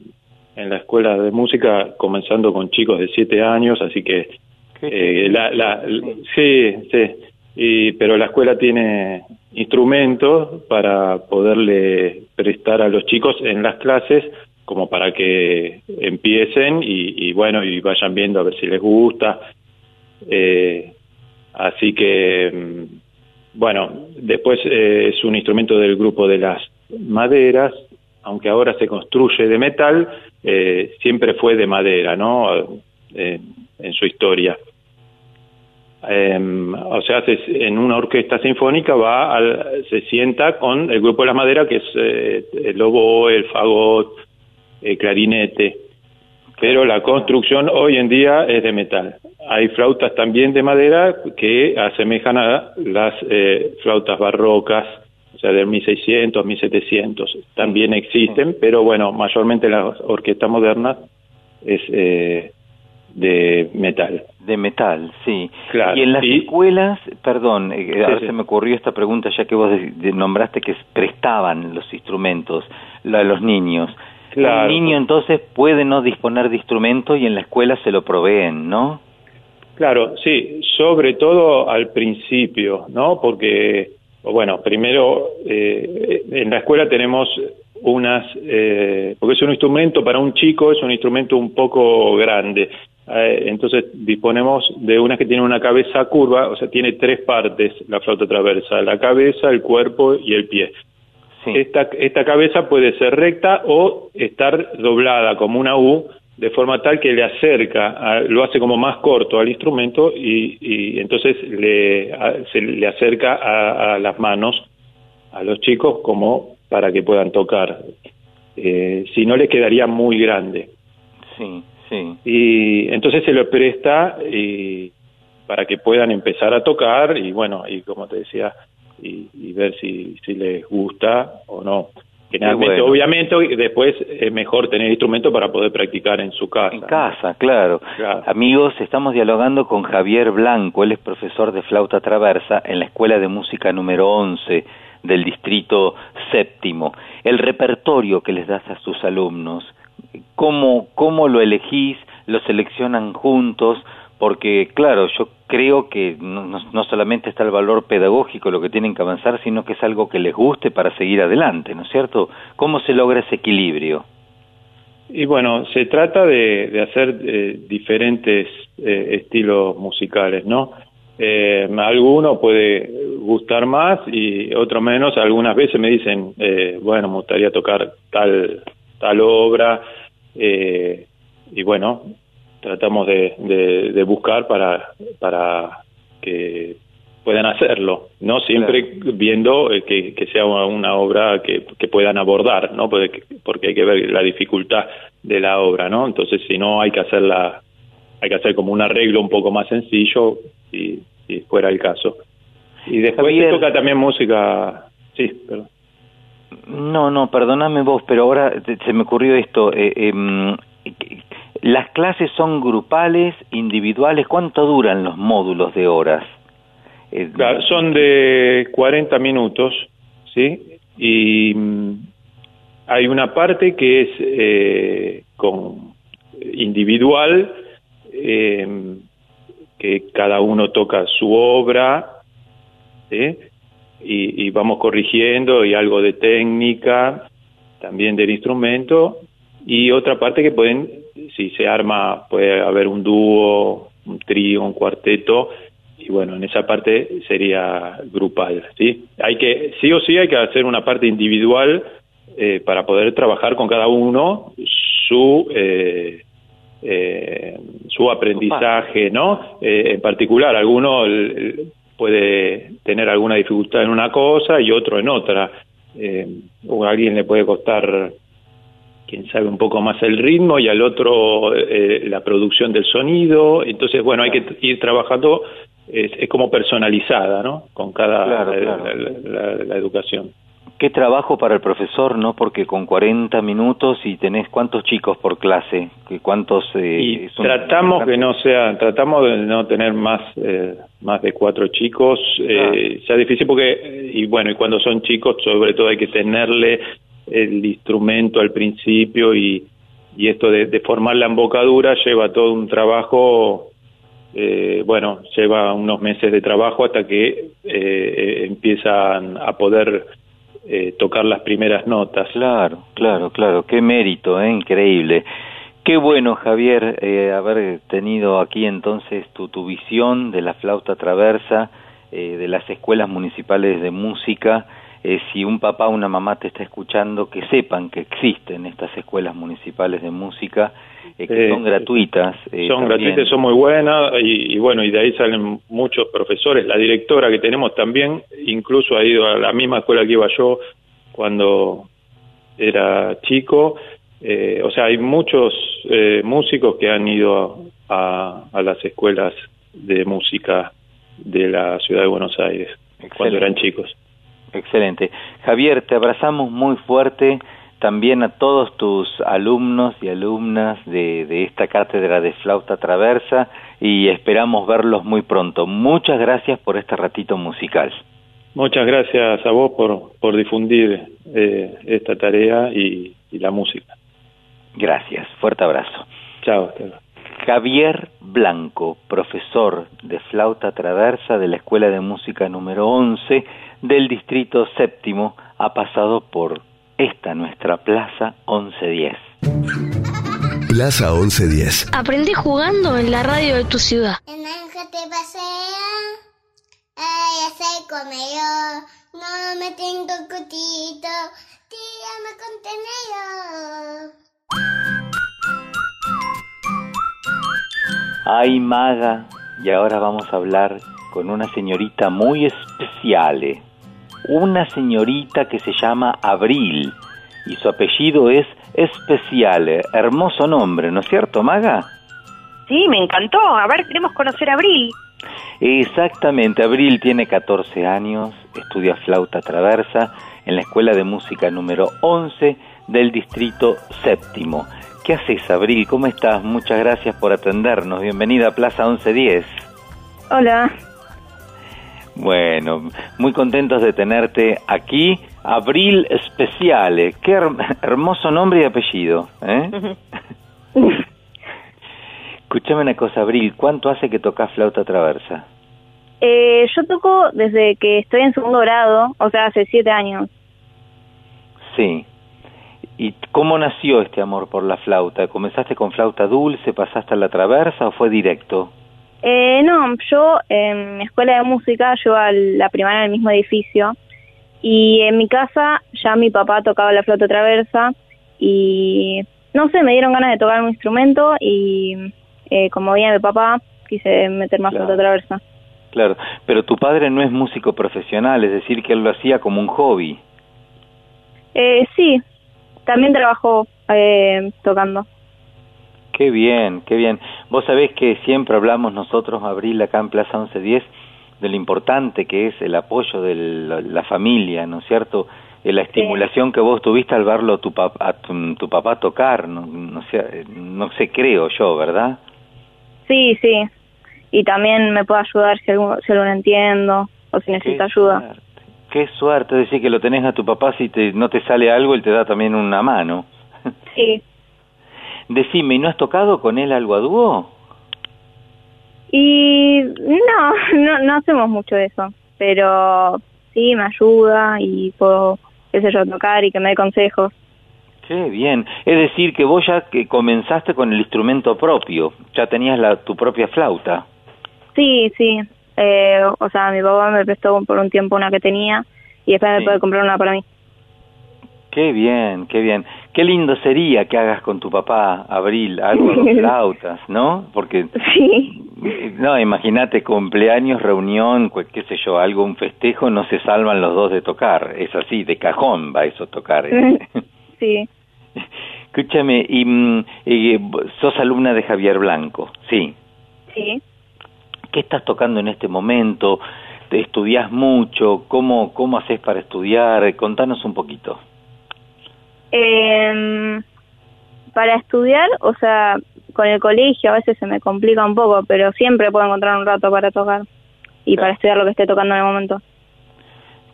en la escuela de música comenzando con chicos de siete años, así que eh, la, la, sí, sí, y, pero la escuela tiene instrumentos para poderle prestar a los chicos en las clases como para que empiecen y, y bueno y vayan viendo a ver si les gusta. Eh, así que mm, bueno después eh, es un instrumento del grupo de las maderas aunque ahora se construye de metal eh, siempre fue de madera no Eh, en su historia eh, o sea, se- en una orquesta sinfónica va al- se sienta con el grupo de la madera que es eh, el oboe, el fagot, el clarinete. Pero la construcción hoy en día es de metal. Hay flautas también de madera que asemejan a las eh, flautas barrocas, o sea, del 1600, 1700. También existen, pero bueno, mayormente las orquestas modernas es eh, de metal. De metal, sí. Claro. Y en las Y- escuelas, perdón, eh, Sí, ahora sí. se me ocurrió esta pregunta ya que vos nombraste que prestaban los instrumentos a los niños. Claro. Un niño entonces puede no disponer de instrumento y en la escuela se lo proveen, ¿no? Claro, sí, sobre todo al principio, ¿no? Porque, bueno, primero, eh, en la escuela tenemos unas, eh, porque es un instrumento para un chico, es un instrumento un poco grande. Eh, entonces disponemos de unas que tienen una cabeza curva, o sea, tiene tres partes la flauta traversa, la cabeza, el cuerpo y el pie. Esta, esta cabeza puede ser recta o estar doblada como una U, de forma tal que le acerca, a- lo hace como más corto al instrumento y, y entonces le, a- se le acerca a, a las manos a los chicos como para que puedan tocar. Eh, si no, les quedaría muy grande. Sí, sí. Y entonces se lo presta y para que puedan empezar a tocar y bueno, y como te decía, y, y ver si, si les gusta o no. Generalmente, bueno. obviamente, después es mejor tener instrumento para poder practicar en su casa. En casa, claro. Amigos, estamos dialogando con Javier Blanco, él es profesor de flauta traversa en la Escuela de Música número 11 del Distrito Séptimo. El repertorio que les das a sus alumnos, ¿cómo, cómo lo elegís? ¿Lo seleccionan juntos? Porque, claro, yo creo que no, no- solamente está el valor pedagógico, lo que tienen que avanzar, sino que es algo que les guste para seguir adelante, ¿no es cierto? ¿Cómo se logra ese equilibrio? Y bueno, se trata de, de hacer eh, diferentes eh, estilos musicales, ¿no? Eh, alguno puede gustar más y otro menos. Algunas veces me dicen, eh, bueno, me gustaría tocar tal, tal obra. Eh, y bueno, tratamos de, de, de buscar para, para que puedan hacerlo, no siempre viendo eh, que, que, sea una obra que, que, puedan abordar, no porque, porque hay que ver la dificultad de la obra, no. Entonces, si no hay que hacerla, hay que hacer como un arreglo un poco más sencillo y, si fuera el caso. Y después se toca también música, sí, perdón. No, no, perdóname vos, pero ahora se me ocurrió esto. eh, em, las clases son grupales, individuales. ¿Cuánto duran los módulos de horas? Eh, son de 40 minutos, ¿sí? Y mm, hay una parte que es eh, con individual, eh, que cada uno toca su obra, ¿sí? Y, y vamos corrigiendo y algo de técnica, también del instrumento, y otra parte que pueden, si se arma, puede haber un dúo, un trío, un cuarteto, y bueno, en esa parte sería grupal, ¿sí? Hay que, sí o sí hay que hacer una parte individual eh, para poder trabajar con cada uno su eh, eh, su aprendizaje, ¿no? Eh, en particular, alguno el- el- puede tener alguna dificultad en una cosa y otro en otra. Eh, o a alguien le puede costar, quién sabe, un poco más el ritmo y al otro eh, la producción del sonido. Entonces, bueno, hay que ir trabajando, es, es como personalizada, ¿no? Con cada Claro, la- claro. la- la- la educación. Qué trabajo para el profesor, ¿no? Porque con 40 minutos y tenés cuántos chicos por clase, que cuántos eh, Y un- tratamos que no sea, tratamos de no tener más eh, más de cuatro chicos, eh, sea difícil porque eh, y bueno y cuando son chicos sobre todo hay que tenerle el instrumento al principio y y esto de, de formar la embocadura lleva todo un trabajo eh, bueno lleva unos meses de trabajo hasta que eh, eh, empiezan a poder eh, tocar las primeras notas. Claro, claro, claro, qué mérito, ¿eh? increíble. Qué bueno, Javier, eh, haber tenido aquí entonces tu, tu visión de la flauta traversa, eh, de las escuelas municipales de música. Eh, si un papá o una mamá te está escuchando, que sepan que existen estas escuelas municipales de música, eh, que Eh, son gratuitas. eh, son también. gratuitas, son muy buenas y, y bueno, y de ahí salen muchos profesores. La directora que tenemos también, incluso ha ido a la misma escuela que iba yo cuando era chico. O sea, hay muchos músicos que han ido a, a las escuelas de música de la ciudad de Buenos Aires cuando eran chicos. Excelente. Javier, te abrazamos muy fuerte también a todos tus alumnos y alumnas de, de esta cátedra de flauta traversa y esperamos verlos muy pronto. Muchas gracias por este ratito musical. Muchas gracias a vos por, por difundir eh, esta tarea y, y la música. Gracias. Fuerte abrazo. Chao. Javier Blanco, profesor de flauta traversa de la Escuela de Música número 11 del Distrito Séptimo, ha pasado por esta nuestra Plaza 1110. Plaza 1110. Aprendí jugando en la radio de tu ciudad. El naranja te pasea, ay, se comió, no me tengo cutito, tírame contenedor. Ay, maga, y ahora vamos a hablar con una señorita muy especial. Una señorita que se llama Abril y su apellido es especial. eh. Hermoso nombre, ¿no es cierto, maga? Sí, me encantó. A ver, queremos conocer a Abril. Exactamente, Abril tiene 14 años, estudia flauta traversa en la Escuela de Música número 11 del Distrito Séptimo. ¿Qué haces, Abril? ¿Cómo estás? Muchas gracias por atendernos. Bienvenida a Plaza 1110. Hola, Bueno, muy contentos de tenerte aquí. Abril Especiale. Qué her- hermoso nombre y apellido. ¿eh? Escúchame una cosa, Abril. ¿Cuánto hace que tocas flauta traversa? eh, yo toco desde que estoy en segundo grado, o sea, hace siete años. Sí. ¿Y cómo nació este amor por la flauta? ¿Comenzaste con flauta dulce, pasaste a la traversa o fue directo? Eh, no, yo en mi escuela de música, yo a la primaria en el mismo edificio, y en mi casa ya mi papá tocaba la flauta traversa y no sé, me dieron ganas de tocar un instrumento y eh, como veía mi papá, quise meter más flauta traversa. Claro, pero tu padre no es músico profesional, es decir, que él lo hacía como un hobby. Eh, sí, también trabajó eh, tocando. Qué bien, qué bien. Vos sabés que siempre hablamos nosotros, Abril, acá en Plaza 1110, de lo importante que es el apoyo de la, familia, ¿no es cierto? De la estimulación que vos tuviste al verlo tu, a tu, papá tocar, no, no, sé, no sé, creo yo, ¿verdad? Sí, sí. Y también me puede ayudar si algo, si no entiendo o si necesita ayuda. Qué suerte decir que lo tenés a tu papá, si te, no te sale algo, él te da también una mano. Sí. Decime, ¿y no has tocado con él algo a dúo? Y no, no, no hacemos mucho de eso, pero sí me ayuda y puedo, qué sé yo, tocar y que me dé consejos. Qué bien. Es decir, que vos ya que comenzaste con el instrumento propio, ya tenías la, tu propia flauta. Sí, sí. Eh, o sea, mi papá me prestó por un tiempo una que tenía y después me puede comprar una para mí. Qué bien, qué bien. Qué lindo sería que hagas con tu papá, Abril, algo de flautas, ¿no? Porque... Sí. No, imagínate, cumpleaños, reunión, qué sé yo, algo, un festejo, no se salvan los dos de tocar. Es así, de cajón va eso tocar. ¿eh? Sí. Escúchame, y, mm, sos alumna de Javier Blanco, ¿sí? Sí. ¿Qué estás tocando en este momento? ¿Te estudias mucho? ¿Cómo, cómo haces para estudiar? Contanos un poquito. Eh, para estudiar, o sea, con el colegio a veces se me complica un poco, pero siempre puedo encontrar un rato para tocar y para estudiar lo que esté tocando en el momento.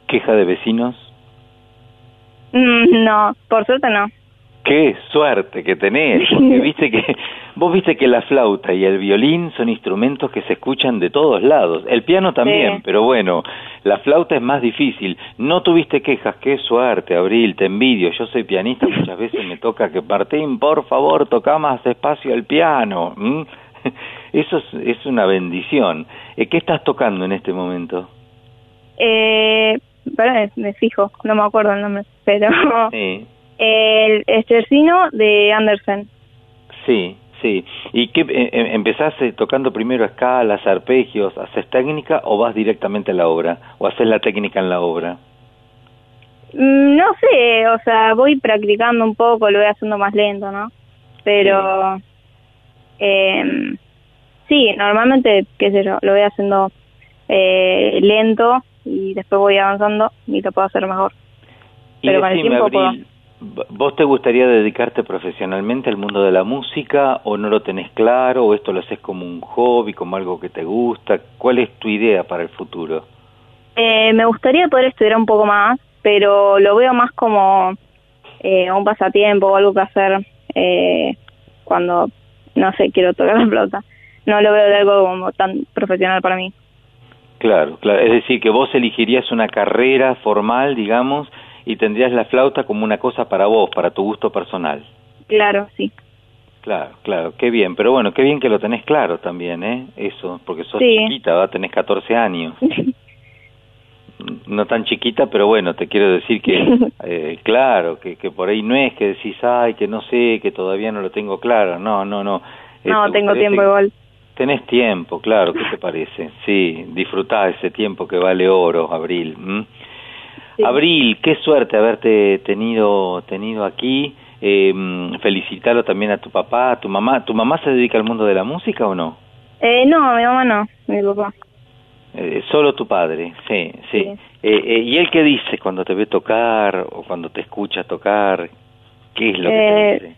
¿Queja de vecinos? Mm, no, por suerte no. Qué suerte que tenés, porque viste que vos viste que la flauta y el violín son instrumentos que se escuchan de todos lados. El piano también, pero bueno, la flauta es más difícil. No tuviste quejas, qué suerte, Abril, te envidio. Yo soy pianista, muchas veces me toca que Martín, por favor, toca más despacio el piano. Eso es, es, una bendición. Eh, ¿Qué estás tocando en este momento? Eh, me fijo, no me acuerdo el nombre, pero sí. El estercino de Andersen. Sí, sí. ¿Y qué, eh, eh, empezaste tocando primero escalas, arpegios, haces técnica o vas directamente a la obra? ¿O haces la técnica en la obra? Mm, no sé, o sea, voy practicando un poco, lo voy haciendo más lento, ¿no? Pero, eh, sí, normalmente, qué sé yo, lo voy haciendo eh, lento y después voy avanzando y lo puedo hacer mejor. Pero con el tiempo ¿Vos te gustaría dedicarte profesionalmente al mundo de la música o no lo tenés claro o esto lo haces como un hobby, como algo que te gusta? ¿Cuál es tu idea para el futuro? Eh, me gustaría poder estudiar un poco más, pero lo veo más como eh, un pasatiempo o algo que hacer eh, cuando, no sé, quiero tocar la flauta. No lo veo de algo como tan profesional para mí. Claro, claro. Es decir, que vos elegirías una carrera formal, digamos, y tendrías la flauta como una cosa para vos, para tu gusto personal. Claro, sí. Claro, claro, qué bien, pero bueno, qué bien que lo tenés claro también, ¿eh? Eso, porque sos chiquita, ¿va? tenés 14 años. no tan chiquita, pero bueno, te quiero decir que, eh, claro, que, que por ahí no es que decís, ay, que no sé, que todavía no lo tengo claro, no, no, no. No, tengo tiempo igual. Tenés tiempo, claro, ¿qué te parece? Sí, disfrutá ese tiempo que vale oro, Abril. Abril, qué suerte haberte tenido, tenido aquí. Eh, felicitarlo también a tu papá, a tu mamá. ¿Tu mamá se dedica al mundo de la música o no? Eh, no, mi mamá no, mi papá. Eh, solo tu padre, sí, sí. Eh, eh, ¿Y él qué dice cuando te ve tocar o cuando te escucha tocar? ¿Qué es lo que te dice?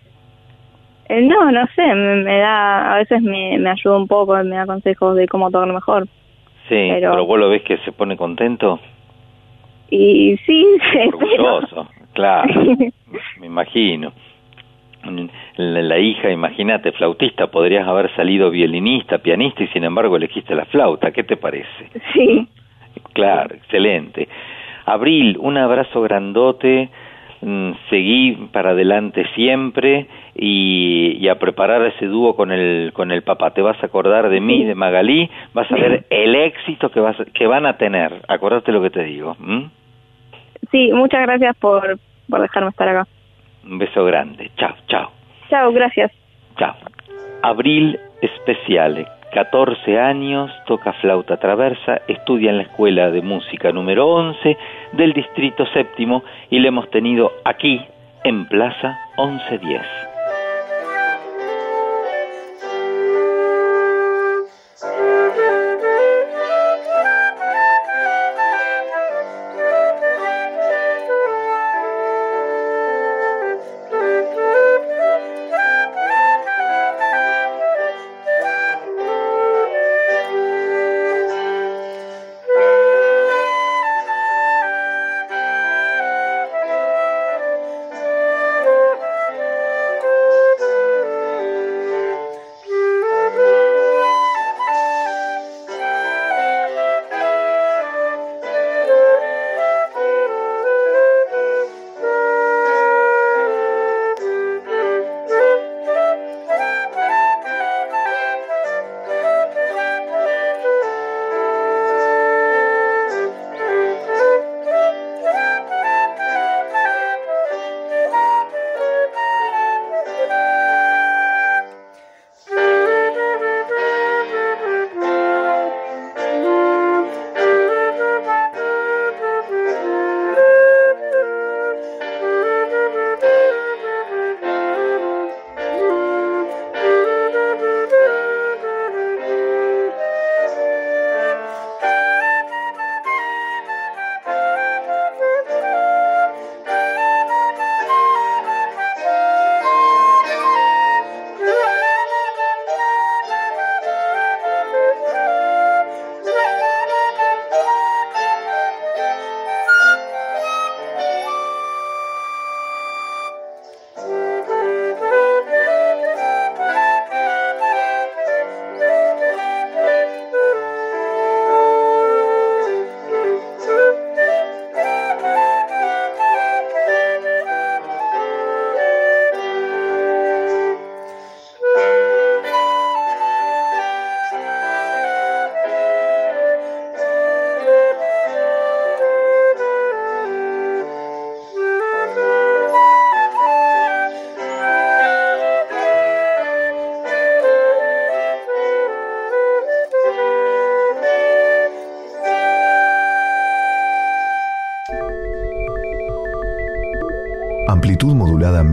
no, no sé, me, da, a veces me, me ayuda un poco, me da consejos de cómo tocar mejor. Sí, pero, pero vos lo ves que se pone contento. Y sí, orgulloso, claro, me imagino. La, hija, imagínate, flautista, podrías haber salido violinista, pianista y sin embargo elegiste la flauta, ¿qué te parece? Sí. Claro, excelente. Abril, un abrazo grandote, mm, seguí para adelante siempre y, a preparar ese dúo con el, con el papá. Te vas a acordar de mí, de Magalí, vas a ver el éxito que, vas, que van a tener. Acordate lo que te digo. ¿Mm? Sí, muchas gracias por, por dejarme estar acá. Un beso grande. Chao, chao. Chao, gracias. Chao. Abril Especiale, 14 años, toca flauta traversa, estudia en la Escuela de Música número 11 del Distrito Séptimo y le hemos tenido aquí en Plaza 1110.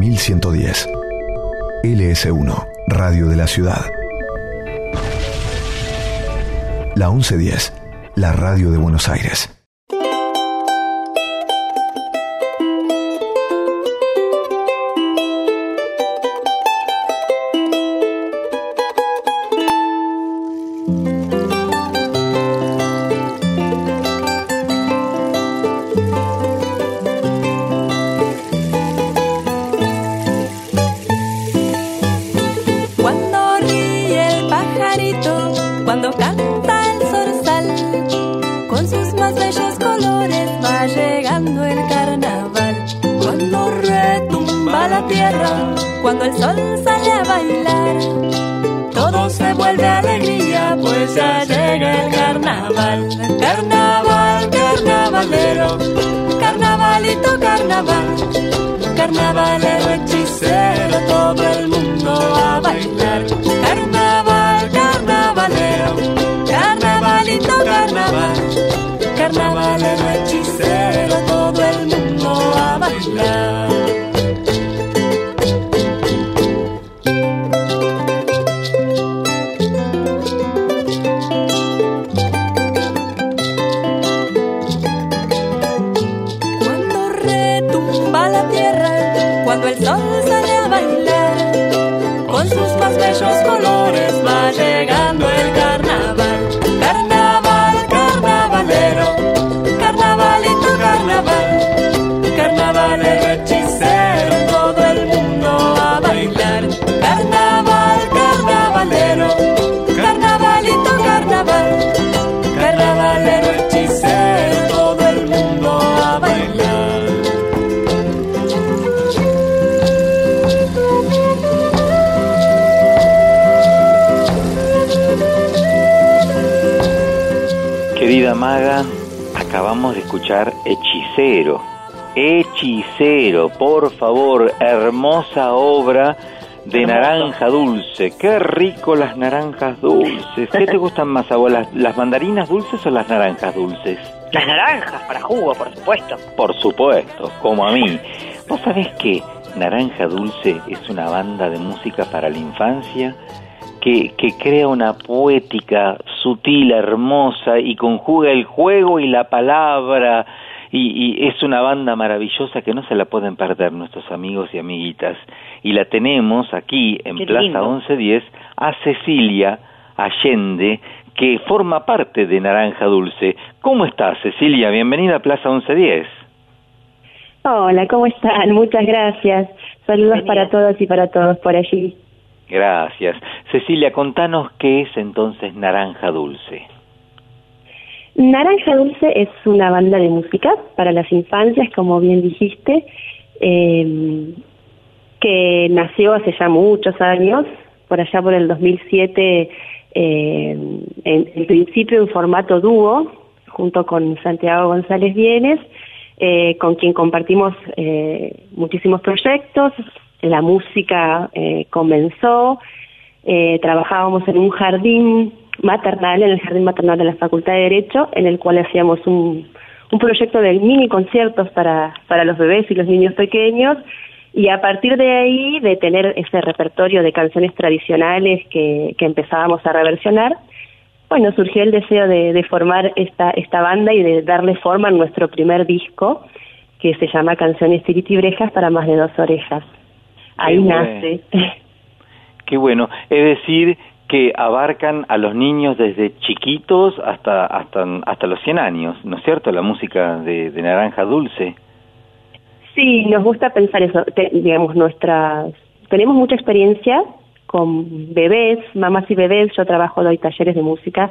1110. LS1, Radio de la Ciudad. La 1110, la radio de Buenos Aires. Maga, acabamos de escuchar Hechicero. Hechicero, por favor, hermosa obra de naranja dulce. Qué rico las naranjas dulces. ¿Qué te gustan más, abuela? ¿Las mandarinas dulces o las naranjas dulces? Las naranjas, para jugo, por supuesto. Por supuesto, como a mí. ¿Vos sabés que Naranja Dulce es una banda de música para la infancia? Que, que, crea una poética sutil, hermosa y conjuga el juego y la palabra y, y, es una banda maravillosa que no se la pueden perder nuestros amigos y amiguitas. Y la tenemos aquí en Qué Plaza lindo. 1110 a Cecilia Allende, que forma parte de Naranja Dulce. ¿Cómo estás, Cecilia? Bienvenida a Plaza 1110. Hola, ¿cómo están? Muchas gracias. Saludos para todos y para todos por allí. Gracias. Cecilia, contanos qué es entonces Naranja Dulce. Naranja Dulce es una banda de música para las infancias, como bien dijiste, eh, que nació hace ya muchos años, por allá por el 2007, eh, en, en principio en formato dúo, junto con Santiago González Vienes, eh, con quien compartimos eh, muchísimos proyectos. La música eh, comenzó, eh, trabajábamos en un jardín maternal, en el jardín maternal de la Facultad de Derecho, en el cual hacíamos un, proyecto de mini conciertos para, para los bebés y los niños pequeños. Y a partir de ahí, de tener ese repertorio de canciones tradicionales que, empezábamos a reversionar, bueno, surgió el deseo de, de, formar esta, esta banda y de darle forma a nuestro primer disco, que se llama Canciones Tiritibrejas para más de dos orejas. Ahí Qué bueno. nace. Qué bueno. Es decir, que abarcan a los niños desde chiquitos hasta hasta hasta los 100 años, ¿no es cierto? La música de, de Naranja Dulce. Sí, nos gusta pensar eso. Te- digamos, nuestras. Tenemos mucha experiencia con bebés, mamás y bebés. Yo trabajo, doy talleres de música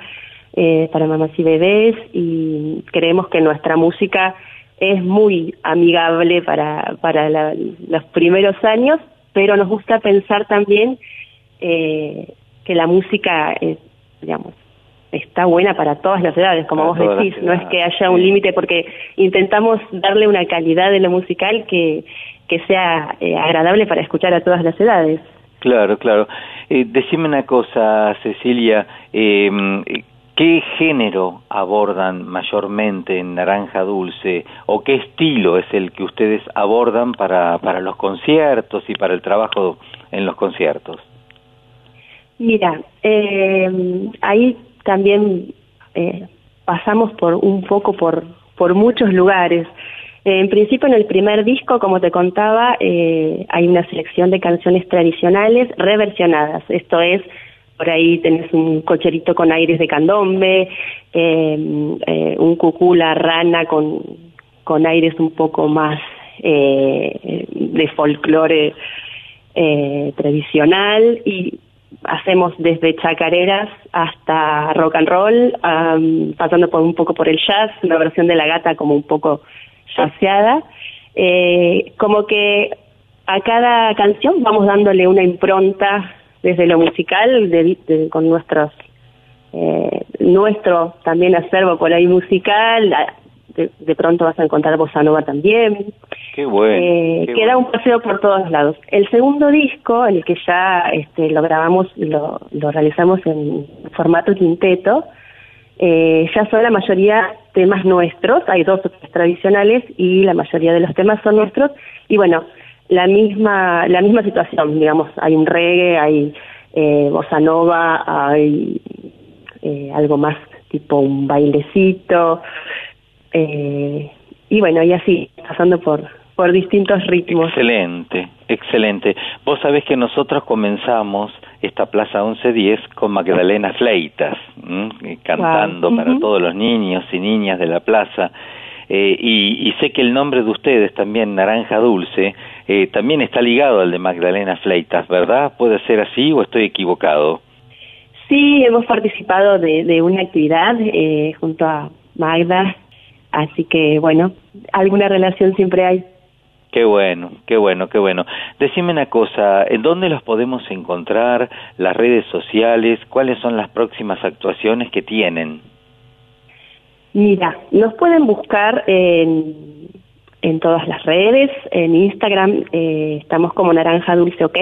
eh, para mamás y bebés y creemos que nuestra música es muy amigable para, para la- los primeros años, pero nos gusta pensar también eh, que la música, es, digamos, está buena para todas las edades, como Para vos decís, no es que haya un sí. límite porque intentamos darle una calidad de lo musical que, que sea eh, agradable para escuchar a todas las edades. Claro, claro. Eh, decime una cosa, Cecilia, eh, ¿qué género abordan mayormente en Naranja Dulce o qué estilo es el que ustedes abordan para, para los conciertos y para el trabajo en los conciertos? Mira, eh, ahí también eh, pasamos por un poco por, por muchos lugares. En principio, en el primer disco, como te contaba, eh, hay una selección de canciones tradicionales reversionadas. Esto es, por ahí tenés un cocherito con aires de candombe, eh, eh, un cucula rana con, con aires un poco más eh, de folclore eh, tradicional y hacemos desde chacareras hasta rock and roll, am, pasando por un poco por el jazz, una versión de la gata como un poco jazzeada. Eh, como que a cada canción vamos dándole una impronta desde lo musical, de- de- con nuestros eh, nuestro también acervo por ahí musical, de, de pronto vas a encontrar bossa nova también. Qué bueno. Eh, qué queda bueno. un paseo por todos lados. El segundo disco, en el que ya este, lo grabamos, lo, lo realizamos en formato quinteto, eh, ya son la mayoría temas nuestros, hay dos tradicionales y la mayoría de los temas son nuestros. Y bueno, la misma, la misma situación, digamos, hay un reggae, hay eh, bossa nova, hay eh, algo más tipo un bailecito, eh, y bueno, y así, pasando por, por distintos ritmos. Excelente, excelente. Vos sabés que nosotros comenzamos esta Plaza 1110 con Magdalena Fleitas, ¿m? Cantando Wow. para todos los niños y niñas de la plaza. Eh, y, y sé que el nombre de ustedes también, Naranja Dulce, eh, también está ligado al de Magdalena Fleitas, ¿verdad? ¿Puede ser así o estoy equivocado? Sí, hemos participado de, de una actividad eh, junto a Magda, así que bueno, alguna relación siempre hay. Qué bueno, qué bueno, qué bueno. Decime una cosa, ¿en dónde los podemos encontrar? Las redes sociales, ¿cuáles son las próximas actuaciones que tienen? Mira, nos pueden buscar en, en todas las redes, en Instagram eh, estamos como Naranja Dulce OK,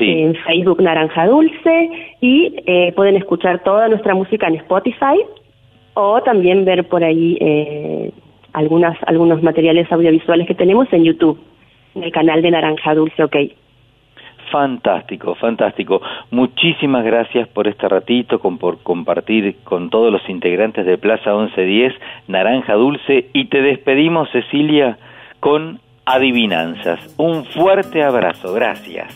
en Facebook Naranja Dulce. Y eh, pueden escuchar toda nuestra música en Spotify o también ver por ahí eh, algunas, algunos materiales audiovisuales que tenemos en YouTube, en el canal de Naranja Dulce OK. Fantástico, fantástico. Muchísimas gracias por este ratito, con, por compartir con todos los integrantes de Plaza 1110, Naranja Dulce, y te despedimos, Cecilia, con adivinanzas. Un fuerte abrazo, gracias.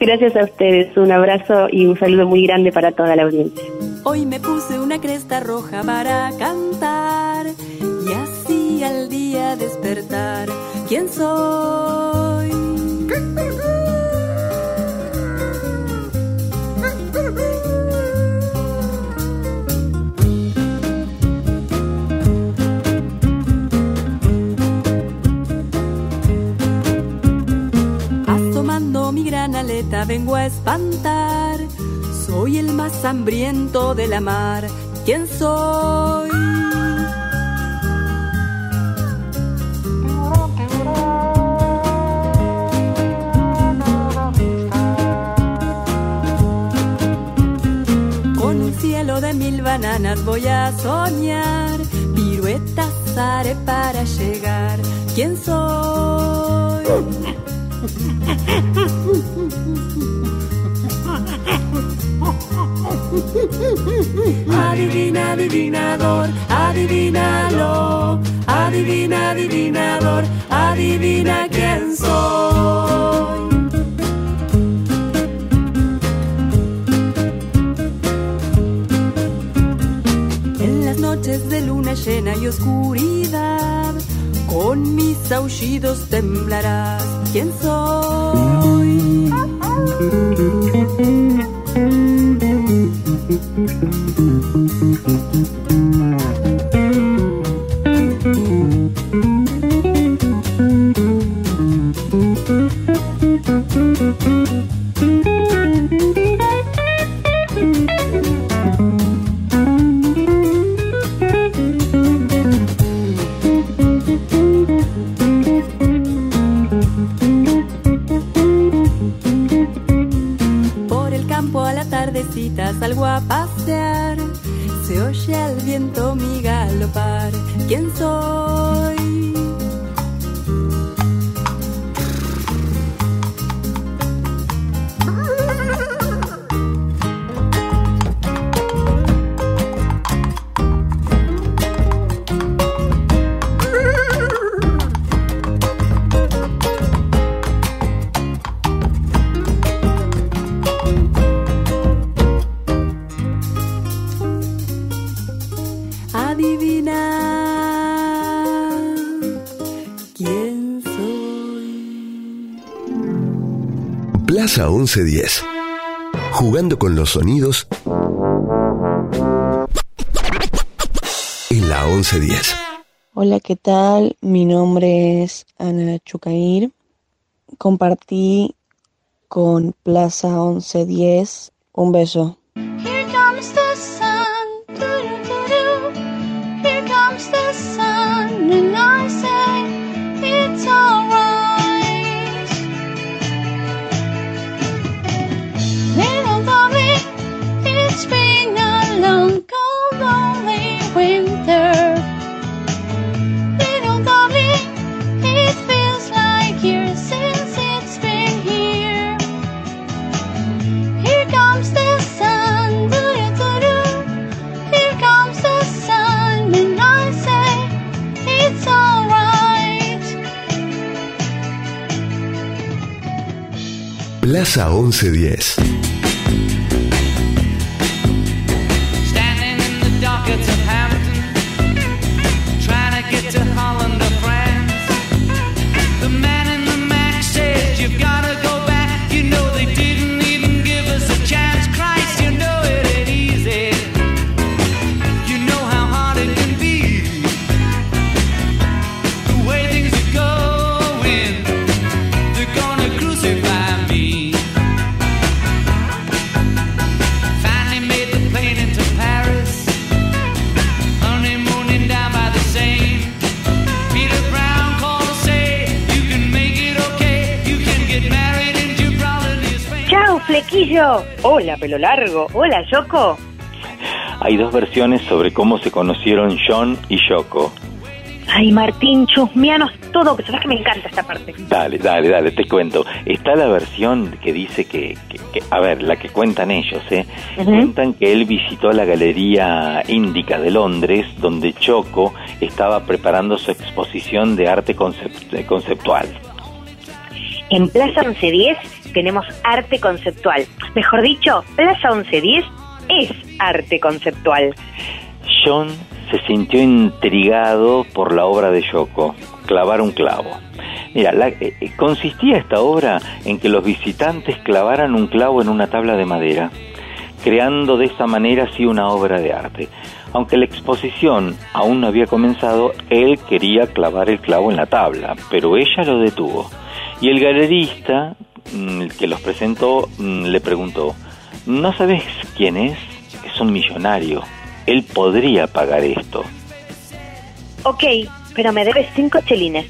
Gracias a ustedes, un abrazo y un saludo muy grande para toda la audiencia. Hoy me puse una cresta roja para cantar y así al día despertar. ¿Quién soy? Asomando mi gran aleta vengo a espantar. Soy el más hambriento de la mar. ¿Quién soy? Con un cielo de mil bananas voy a soñar. Piruetas haré para llegar. ¿Quién soy? Adivina, adivinador, adivínalo. Adivina, adivinador, adivina quién soy. En las noches de luna llena y oscuridad, con mis aullidos temblarás. ¿Quién soy? 1110. Jugando con los sonidos en la 1110. Hola, ¿qué tal? Mi nombre es Ana Chucair. Compartí con Plaza 1110. Un beso. Plaza 1110. Hola, pelo largo. Hola, Yoko. Hay dos versiones sobre cómo se conocieron John y Yoko. Ay, Martín, chusmeanos todo, que sabes que me encanta esta parte. Dale, dale, dale, te cuento. Está la versión que dice que, que- que- a ver, la que cuentan ellos, ¿eh? Cuentan que él visitó la Galería Índica de Londres, donde Choco estaba preparando su exposición de arte eh, conceptual. En Plaza 1110 tenemos arte conceptual. Mejor dicho, Plaza 1110 es arte conceptual. John se sintió intrigado por la obra de Yoko, Clavar un clavo. Mira, la- eh, eh, consistía esta obra en que los visitantes clavaran un clavo en una tabla de madera, creando de esa manera así una obra de arte. Aunque la exposición aún no había comenzado, él quería clavar el clavo en la tabla, pero ella lo detuvo. Y el galerista que los presentó mm, le preguntó, ¿no sabes quién es? Es un millonario. Él podría pagar esto. Ok, pero me debes cinco chelines.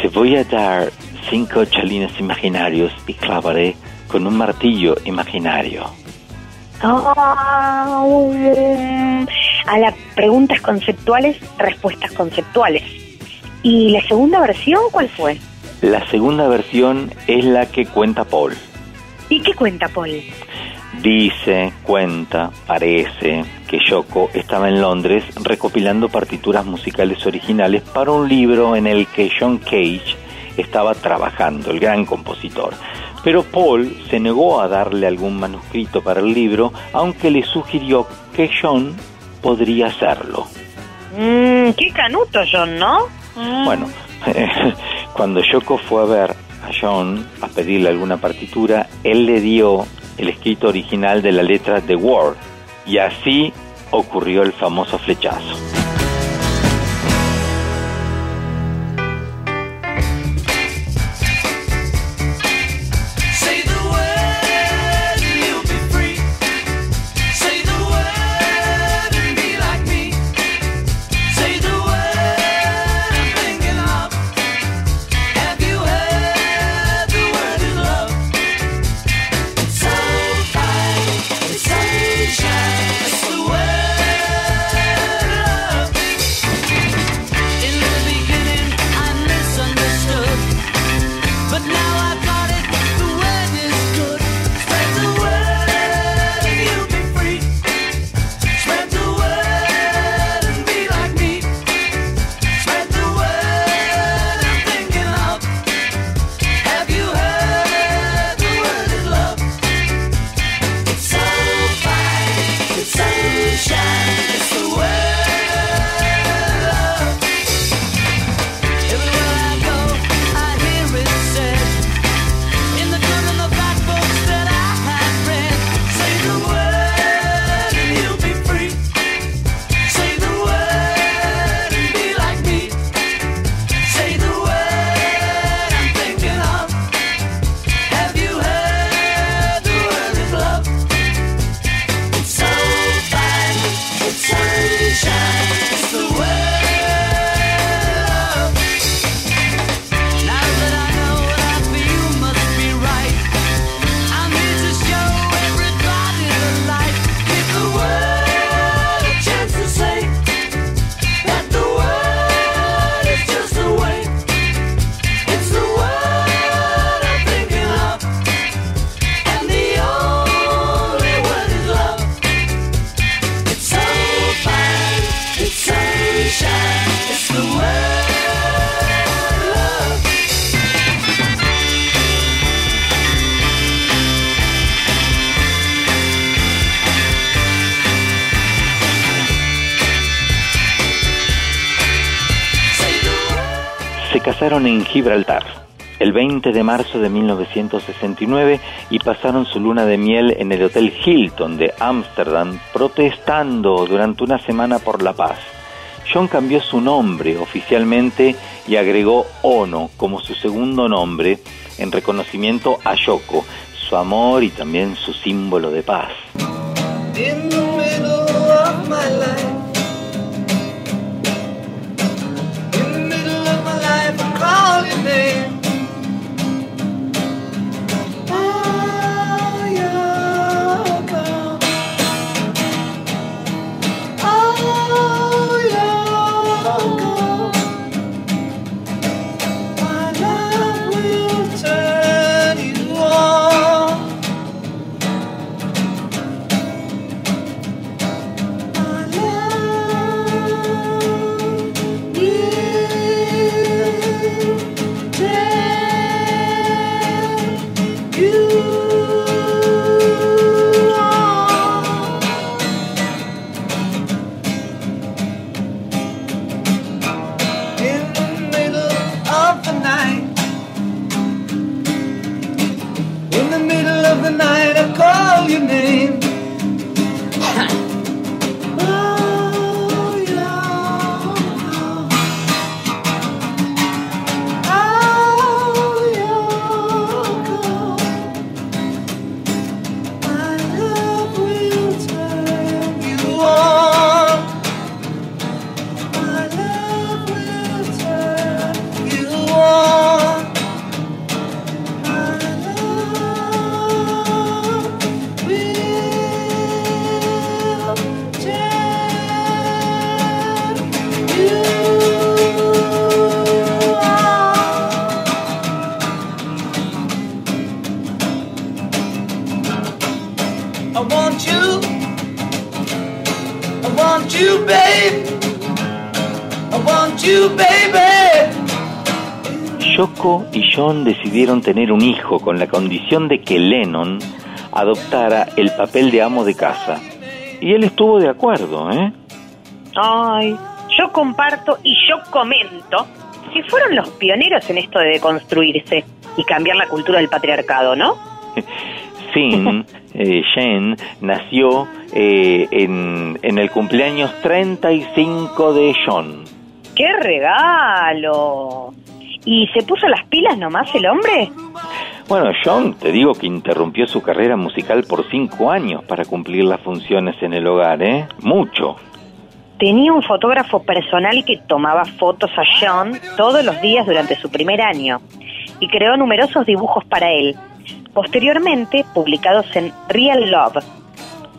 Te voy a dar cinco chalines imaginarios y clavaré con un martillo imaginario. Ah, a las preguntas conceptuales, respuestas conceptuales. ¿Y la segunda versión cuál fue? La segunda versión es la que cuenta Paul. ¿Y qué cuenta Paul? Dice, cuenta, parece que Yoko estaba en Londres recopilando partituras musicales originales para un libro en el que John Cage estaba trabajando, el gran compositor. Pero Paul se negó a darle algún manuscrito para el libro, aunque le sugirió que John podría hacerlo. Mm, qué canuto, John, ¿no? Mm. Bueno, cuando Yoko fue a ver a John a pedirle alguna partitura, él le dio el escrito original de la letra The Word y así ocurrió el famoso flechazo. En Gibraltar el 20 de marzo de 1969 y pasaron su luna de miel en el Hotel Hilton de Ámsterdam protestando durante una semana por la paz. John cambió su nombre oficialmente y agregó Ono como su segundo nombre en reconocimiento a Yoko, su amor y también su símbolo de paz. Life, I call your name. Yoko y John decidieron tener un hijo con la condición de que Lennon adoptara el papel de amo de casa. Y él estuvo de acuerdo, ¿eh? Ay, yo comparto y yo comento que fueron los pioneros en esto de deconstruirse y cambiar la cultura del patriarcado, ¿no? Sin, eh, Jen nació eh, en, en el cumpleaños 35 de John. ¡Qué regalo! ¿Y se puso las pilas nomás el hombre? Bueno, John, te digo que interrumpió su carrera musical por cinco años para cumplir las funciones en el hogar, ¿eh? Mucho. Tenía un fotógrafo personal que tomaba fotos a John todos los días durante su primer año y creó numerosos dibujos para él, posteriormente publicados en Real Love,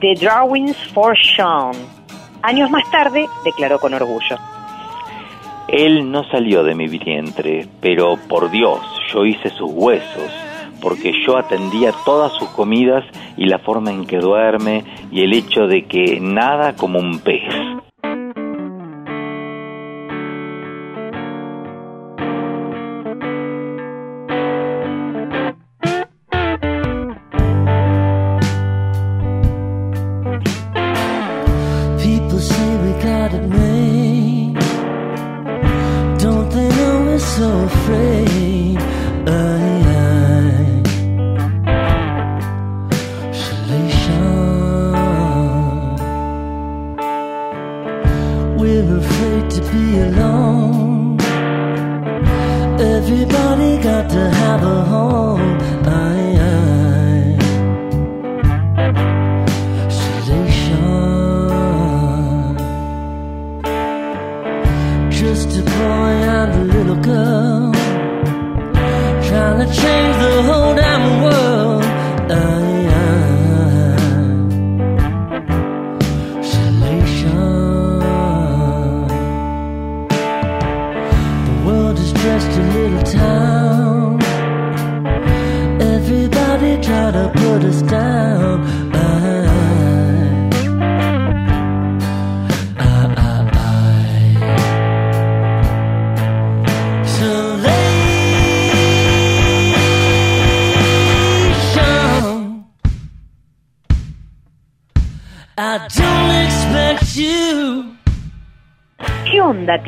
The Drawings for John. Años más tarde declaró con orgullo. Él no salió de mi vientre, pero por Dios, yo hice sus huesos, porque yo atendía todas sus comidas y la forma en que duerme y el hecho de que nada como un pez.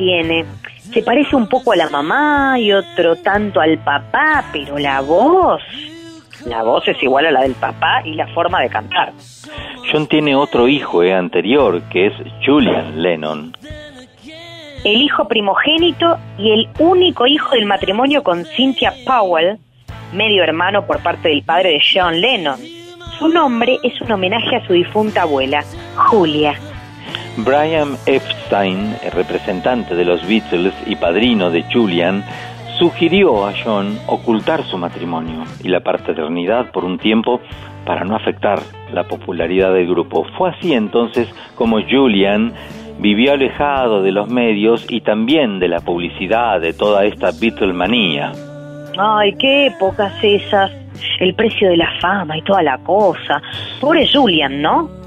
Tiene? Se parece un poco a la mamá y otro tanto al papá, pero la voz... La voz es igual a la del papá y la forma de cantar. John tiene otro hijo eh, anterior, que es Julian Lennon. El hijo primogénito y el único hijo del matrimonio con Cynthia Powell, medio hermano por parte del padre de John Lennon. Su nombre es un homenaje a su difunta abuela, Julia. Brian Epstein, el representante de los Beatles y padrino de Julian, sugirió a John ocultar su matrimonio y la paternidad por un tiempo para no afectar la popularidad del grupo. Fue así entonces como Julian vivió alejado de los medios y también de la publicidad de toda esta Beatlemanía. Ay, qué épocas esas. El precio de la fama y toda la cosa. Pobre Julian, ¿no?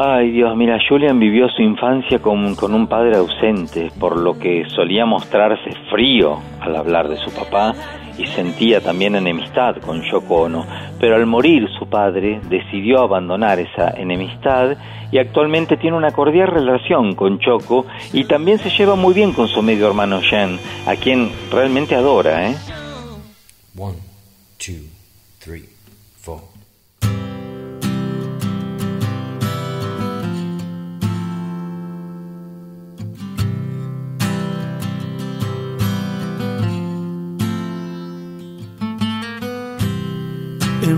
Ay Dios, mira, Julian vivió su infancia con, con un padre ausente, por lo que solía mostrarse frío al hablar de su papá y sentía también enemistad con Yoko Ono. Pero al morir su padre decidió abandonar esa enemistad y actualmente tiene una cordial relación con Choco y también se lleva muy bien con su medio hermano Jen, a quien realmente adora, ¿eh? One, two,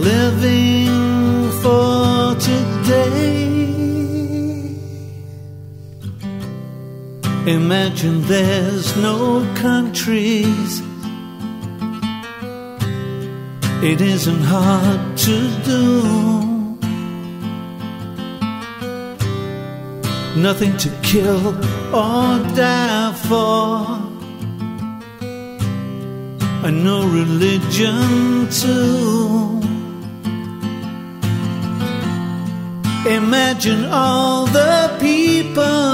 living for today. Imagine there's no countries. It isn't hard to do. nothing to kill or die for, and no religion too. Imagine all the people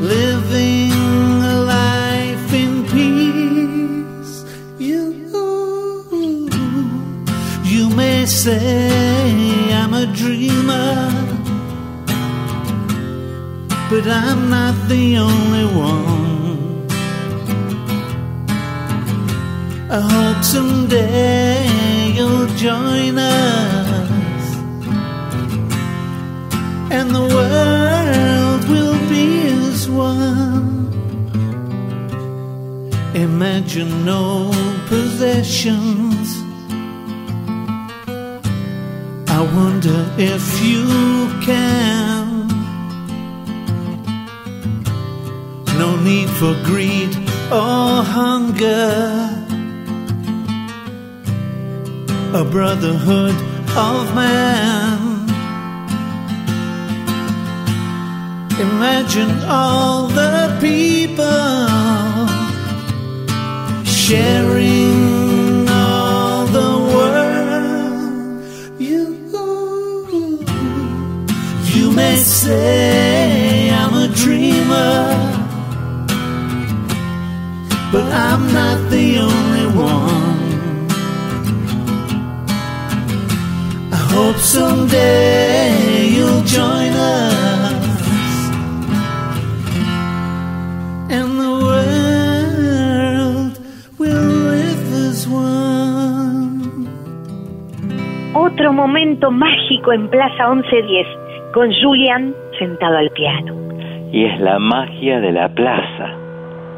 living a life in peace. You, you may say I'm a dreamer, but I'm not the only one. I hope someday you'll join us, and the world will be as one. Imagine no possessions. I wonder if you can. No need for greed or hunger. A brotherhood of man. Imagine all the people sharing all the world. You, you may say I'm a dreamer, but I'm not the only one. I hope someday you'll join us. Otro momento mágico en Plaza 1110, con Julian sentado al piano. Y es la magia de la plaza.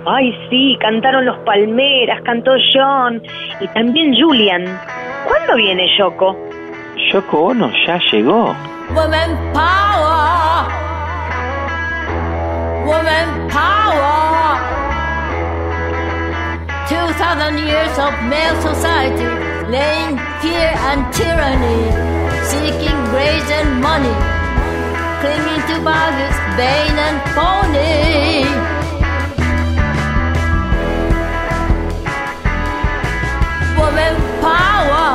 Ay, sí, cantaron los Palmeras, cantó John y también Julian. ¿Cuándo viene Yoko? Yoko Ono ya llegó. Woman power. Woman power. Two thousand years of male society, laying fear and tyranny, seeking grace and money, clinging to values vain and phony. Woman power.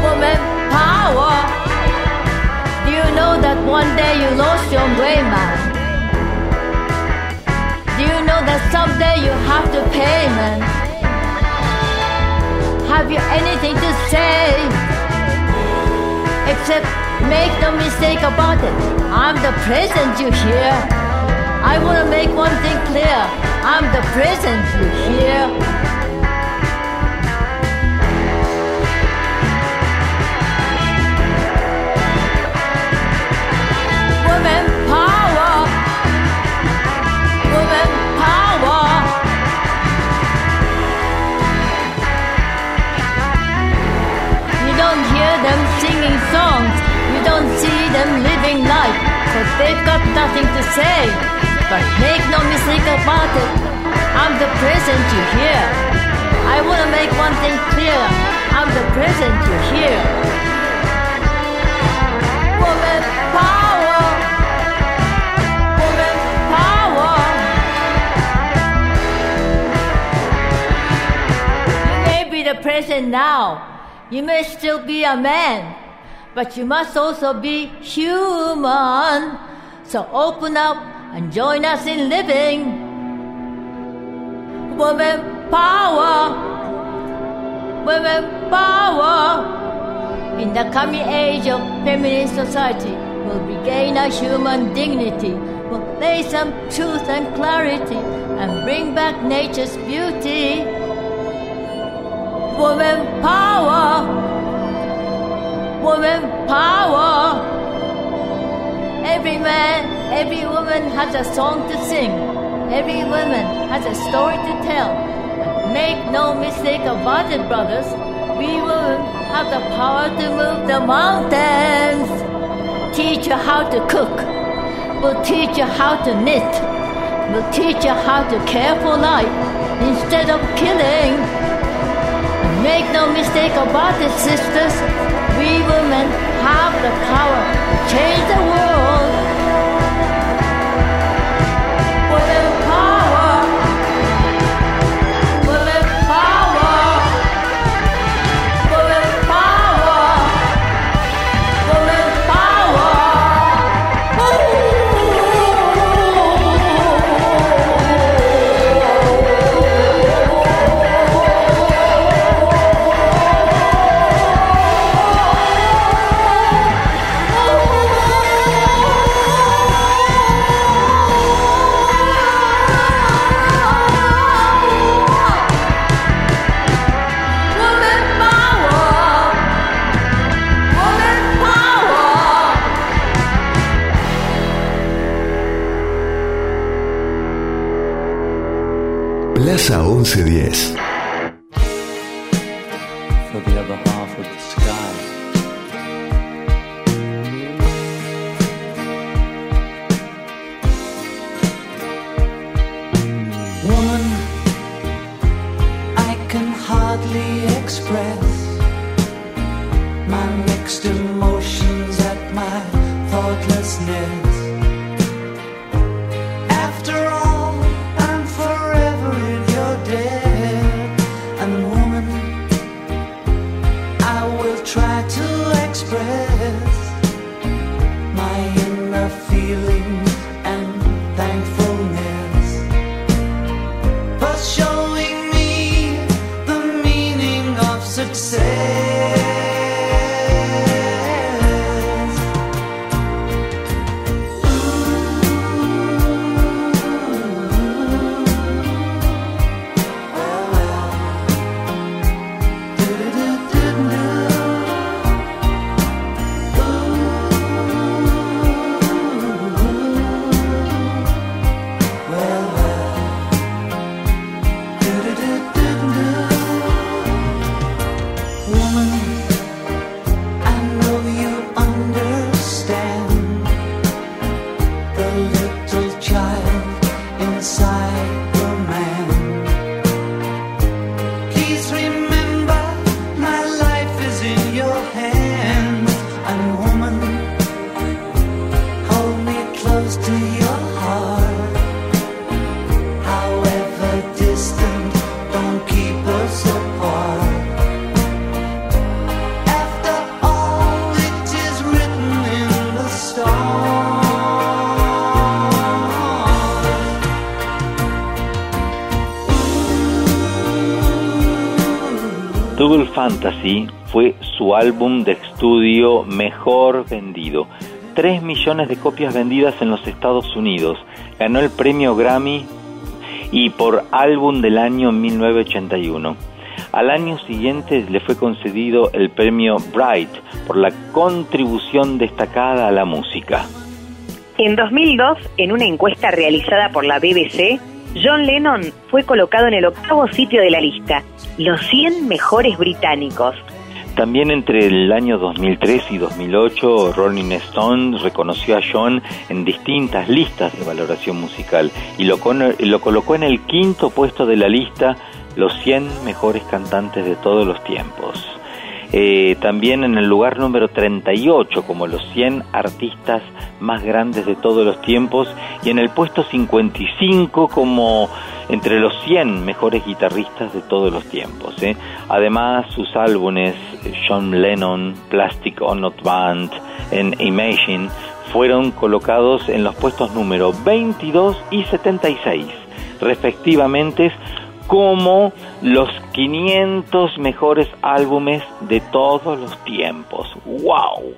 Woman power. Do you know that one day you lost your way, man? Do you know that someday you have to pay, man? Have you anything to say? Except make no mistake about it. I'm the present you hear. I wanna make one thing clear. I'm the present you hear. Them living life. Cause they've got nothing to say. But make no mistake about it. I'm the present you hear. I wanna make one thing clear. I'm the present you hear. Woman power. Woman power. You may be the present now. You may still be a man, but you must also be human. So open up and join us in living. Woman power. Women power. In the coming age of feminist society, we'll regain our human dignity, We'll lay some truth and clarity, and bring back nature's beauty. Woman power. Woman power. Every man, every woman has a song to sing. Every woman has a story to tell. Make no mistake about it, brothers. We women have the power to move the mountains. Teach you how to cook. We'll teach you how to knit, We'll teach you how to care for life instead of killing. Make no mistake about it, sisters, we women have the power to change the world. Plaza 1110. Fue su álbum de estudio mejor vendido. 3 millones de copias vendidas en los Estados Unidos. Ganó el premio Grammy y por álbum del año 1981. Al año siguiente le fue concedido el premio Bright por la contribución destacada a la música. En 2002, en una encuesta realizada por la BBC, John Lennon fue colocado en el octavo sitio de la lista, los 100 mejores británicos. También entre el año 2003 y 2008, Rolling Stone reconoció a John en distintas listas de valoración musical y lo, lo colocó en el quinto puesto de la lista los 100 mejores cantantes de todos los tiempos. Eh, también en el lugar número 38 como los 100 artistas más grandes de todos los tiempos y en el puesto 55 como entre los 100 mejores guitarristas de todos los tiempos. ¿eh? Además sus álbumes John Lennon, Plastic Ono Band, en Imagine fueron colocados en los puestos número 22 y 76 respectivamente como los 500 mejores álbumes de todos los tiempos. ¡Wow!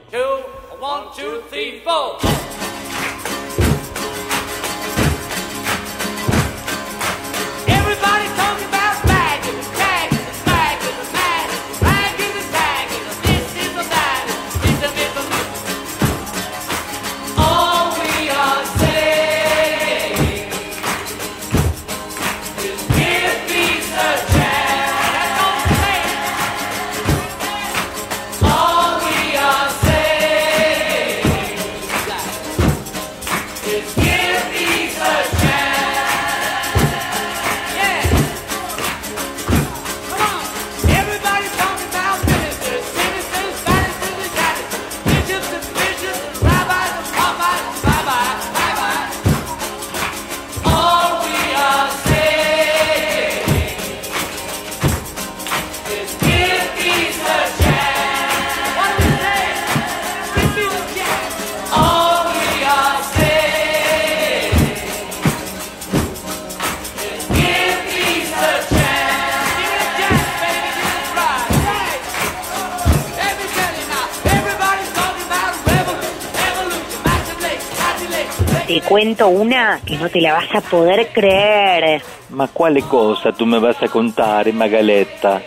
Te cuento una que no te la vas a poder creer. Ma quale cosa tu me vas a contare, Magaletta?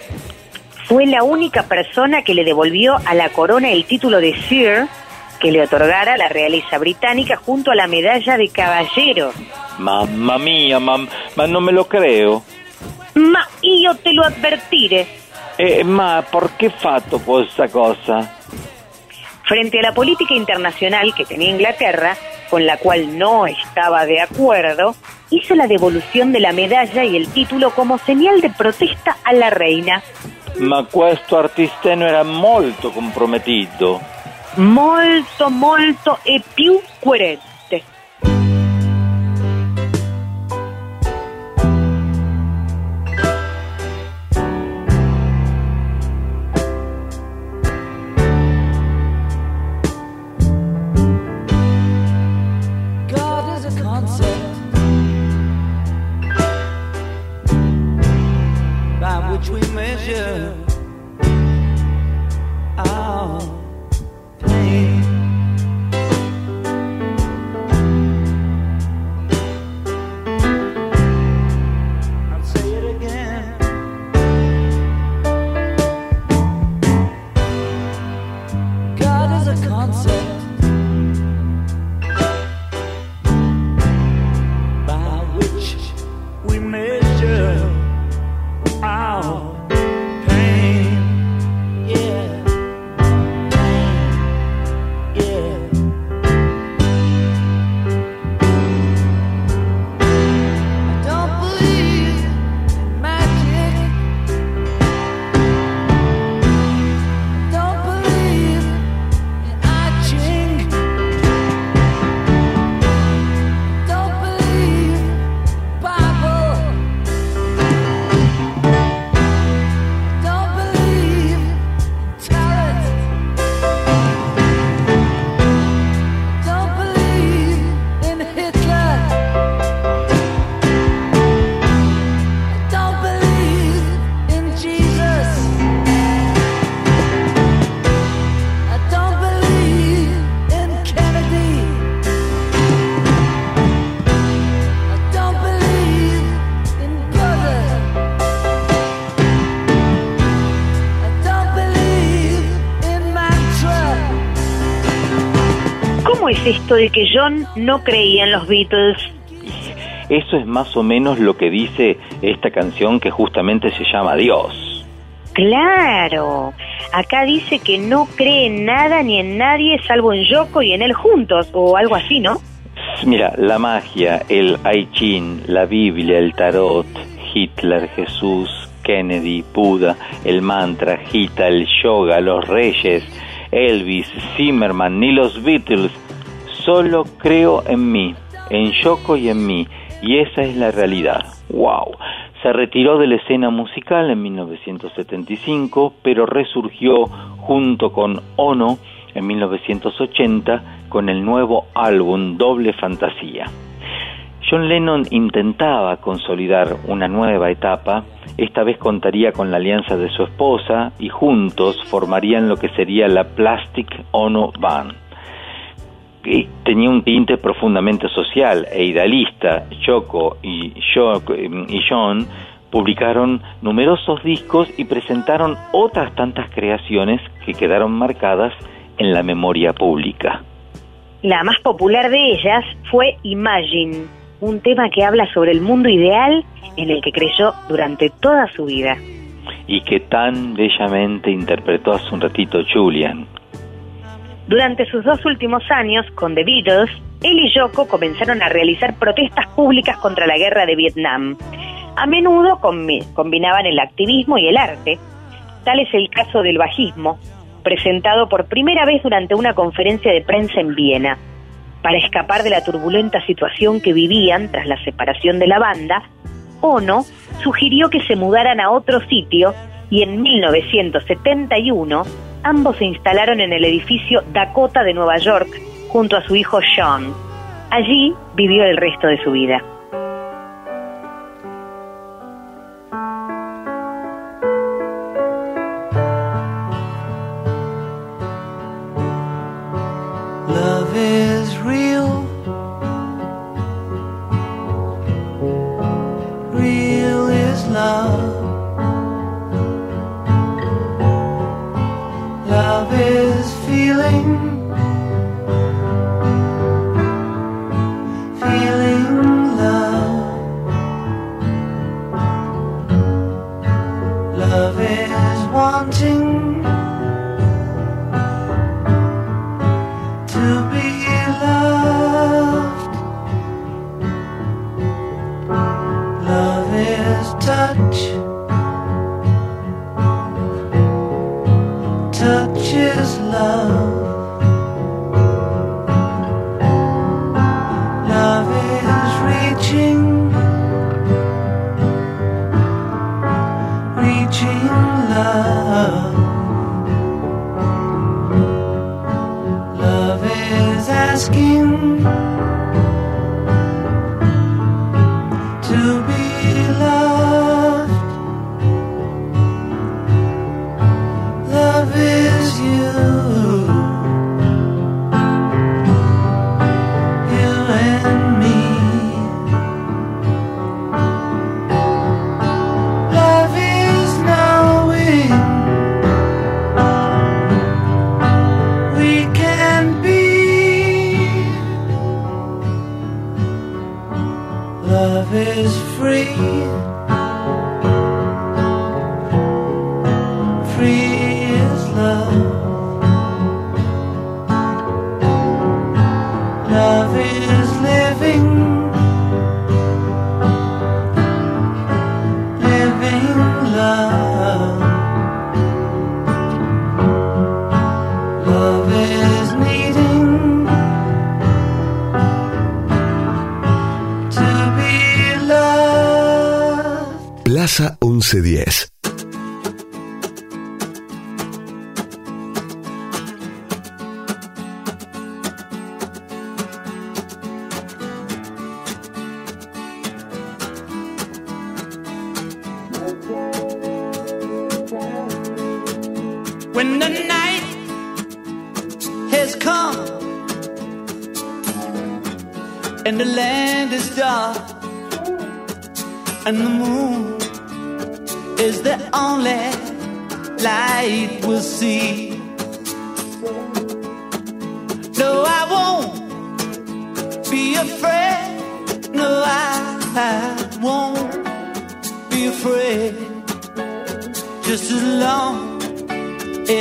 Fue la única persona que le devolvió a la corona el título de Sir que le otorgara la realeza británica junto a la medalla de caballero. Mamma mia, mam, ma non me lo creo. Ma io te lo advertiré. Eh, ma perché fatto questa cosa? Frente a la política internacional que tenía Inglaterra, con la cual no estaba de acuerdo, hizo la devolución de la medalla y el título como señal de protesta a la reina. Ma questo artisteno era molto compromettito. Molto, molto e più. Esto de que John no creía en los Beatles? Eso es más o menos lo que dice esta canción que justamente se llama Dios. Claro, acá dice que no cree en nada ni en nadie salvo en Yoko y en él juntos, o algo así, ¿no? Mira, la magia, el I Ching, la Biblia, el tarot, Hitler, Jesús, Kennedy, Buda, el mantra, Gita, el yoga, los reyes, Elvis, Zimmerman, ni los Beatles. Solo creo en mí, en Yoko y en mí, y esa es la realidad. ¡Wow! Se retiró de la escena musical en 1975, pero resurgió junto con Ono en 1980 con el nuevo álbum Doble Fantasía. John Lennon intentaba consolidar una nueva etapa, esta vez contaría con la alianza de su esposa y juntos formarían lo que sería la Plastic Ono Band. Tenía un tinte profundamente social e idealista. Choco y, Yoko- y John publicaron numerosos discos y presentaron otras tantas creaciones que quedaron marcadas en la memoria pública. La más popular de ellas fue Imagine, un tema que habla sobre el mundo ideal en el que creyó durante toda su vida. y que tan bellamente interpretó hace un ratito Julian. Durante sus dos últimos años con The Beatles, él y Yoko comenzaron a realizar protestas públicas contra la guerra de Vietnam. A menudo combi- combinaban el activismo y el arte. Tal es el caso del bajismo, presentado por primera vez durante una conferencia de prensa en Viena. Para escapar de la turbulenta situación que vivían tras la separación de la banda, Ono sugirió que se mudaran a otro sitio y en 1971 ambos se instalaron en el edificio Dakota de Nueva York junto a su hijo Sean. Allí vivió el resto de su vida.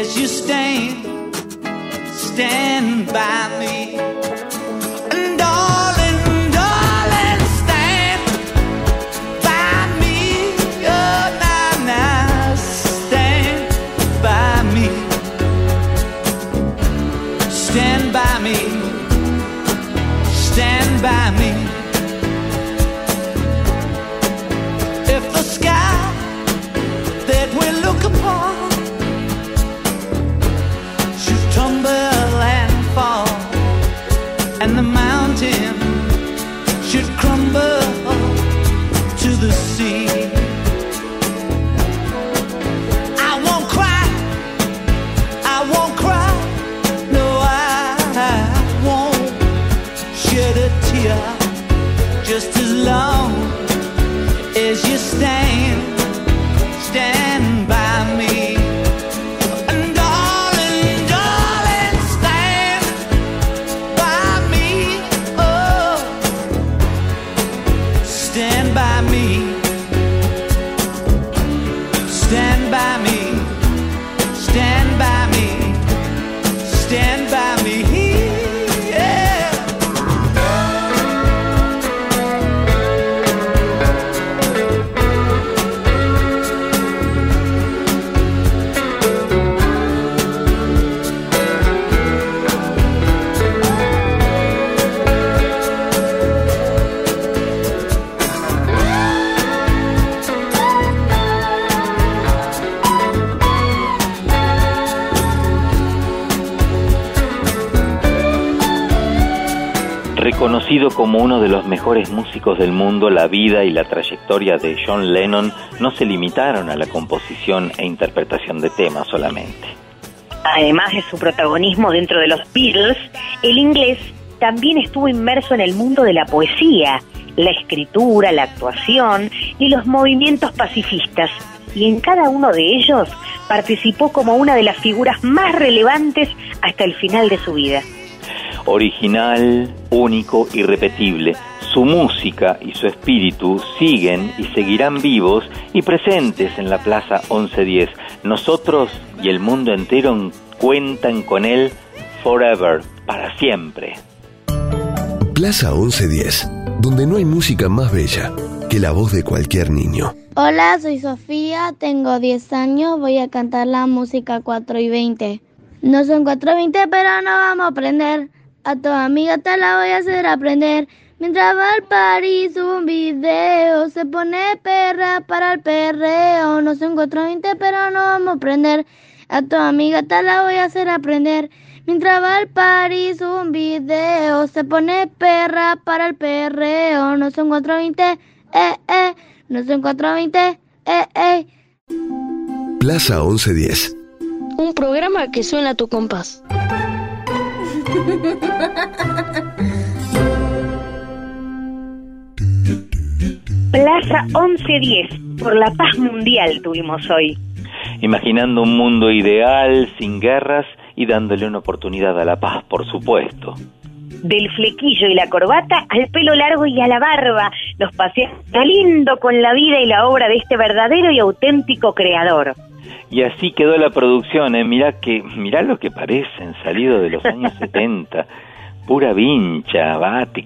As you stand, stand by me. Como uno de los mejores músicos del mundo, la vida y la trayectoria de John Lennon no se limitaron a la composición e interpretación de temas solamente. Además de su protagonismo dentro de los Beatles, el inglés también estuvo inmerso en el mundo de la poesía, la escritura, la actuación y los movimientos pacifistas, y en cada uno de ellos participó como una de las figuras más relevantes hasta el final de su vida. Original, único, irrepetible. Su música y su espíritu siguen y seguirán vivos y presentes en la Plaza 1110. Nosotros y el mundo entero cuentan con él forever, para siempre. Plaza 1110, donde no hay música más bella que la voz de cualquier niño. Hola, soy Sofía, tengo 10 años, voy a cantar la música 4 y 20. No son 4 y 20, pero no vamos a aprender. A tu amiga te la voy a hacer aprender. Mientras va al París un video, se pone perra para el perreo. No son 4 y 20, pero no vamos a aprender. A tu amiga te la voy a hacer aprender. Mientras va al París un video, se pone perra para el perreo. No son 420, eh, eh. No son 420, eh, eh. Plaza 1110. Un programa que suena a tu compás. Plaza 1110, por la paz mundial tuvimos hoy. Imaginando un mundo ideal, sin guerras y dándole una oportunidad a la paz, por supuesto. Del flequillo y la corbata al pelo largo y a la barba, nos paseamos lindo con la vida y la obra de este verdadero y auténtico creador. Y así quedó la producción, ¿eh? Mirá, que, mirá lo que parecen, salido de los años 70. Pura vincha,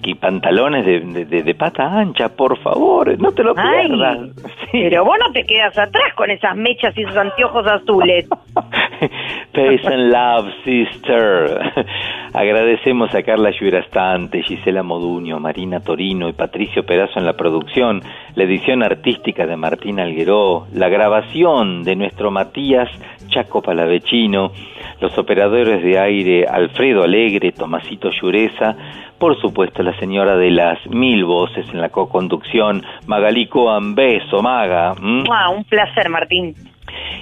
y pantalones de, de- de- de pata ancha, por favor, no te lo Ay, pierdas. Pero vos no te quedas atrás con esas mechas y esos anteojos azules. Peace and Love, sister. Agradecemos a Carla Llurastante, Gisela Moduño, Marina Torino y Patricio Pedazo en la producción, la edición artística de Martín Algueró, la grabación de nuestro Matías Chaco Palavecino, los operadores de aire Alfredo Alegre, Tomasito Llureza, por supuesto la señora de las mil voces en la co-conducción, Magalí Coan, beso, Maga. Mua, un placer, Martín.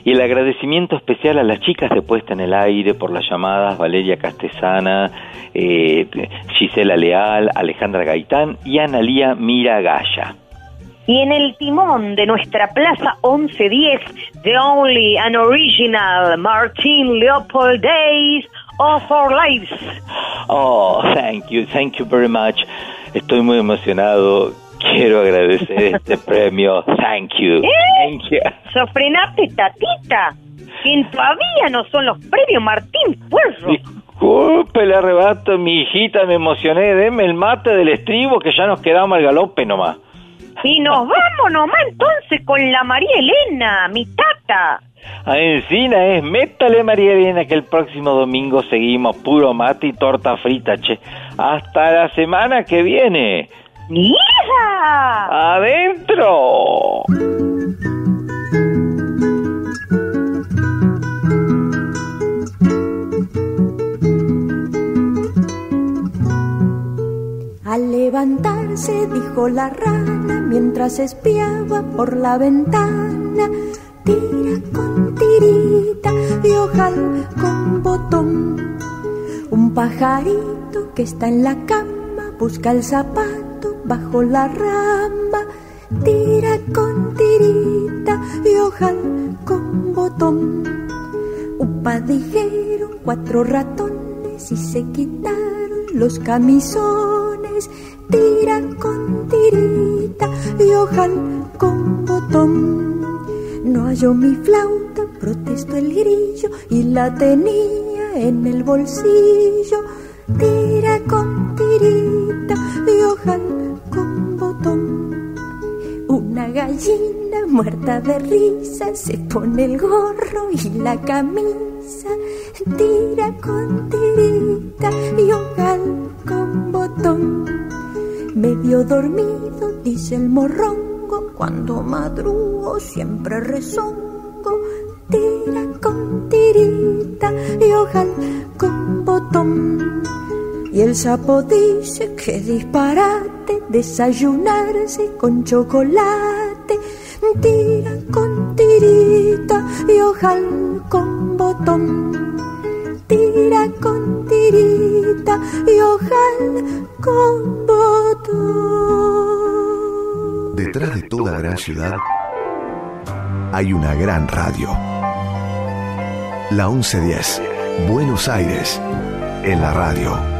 Y el agradecimiento especial a las chicas de Puesta en el Aire por las llamadas, Valeria Castesana, eh, Gisela Leal, Alejandra Gaitán y Analía Miragaya. Y en el timón de nuestra Plaza 1110, The Only and Original Martin Leopold Days of Our Lives. Oh, thank you, thank you very much. Estoy muy emocionado. Quiero agradecer este premio. Thank you. Thank you. Sofrenate, tatita. Que todavía no son los premios Martín Puerro. Disculpe el arrebato, mi hijita, me emocioné. Deme el mate del estribo que ya nos quedamos al galope nomás. Y nos vamos nomás entonces con la María Elena, mi tata. A Encina es métale María Elena que el próximo domingo seguimos puro mate y torta frita, che. Hasta la semana que viene. ¡Hija! ¡Adentro! Al levantarse dijo la rana mientras espiaba por la ventana, tira con tirita y ojal con botón. Un pajarito que está en la cama busca el zapato bajo la rama, tira con tirita y ojal con botón. Upa dijeron cuatro ratones y se quitaron los camisones, tira con tirita y ojal con botón. No halló mi flauta, protestó el grillo y la tenía en el bolsillo. Tira con tirita y ojal con botón. Una gallina muerta de risa se pone el gorro y la Tira con tirita y ojal con botón. Medio dormido, dice el morrongo, cuando madrugo siempre rezongo. Tira con tirita y ojal con botón. Y el sapo dice que disparate desayunarse con chocolate. Tira con tirita y ojal con botón. Tira con tirita y ojal con botón. Detrás de toda gran ciudad hay una gran radio. La 1110, Buenos Aires, en la radio.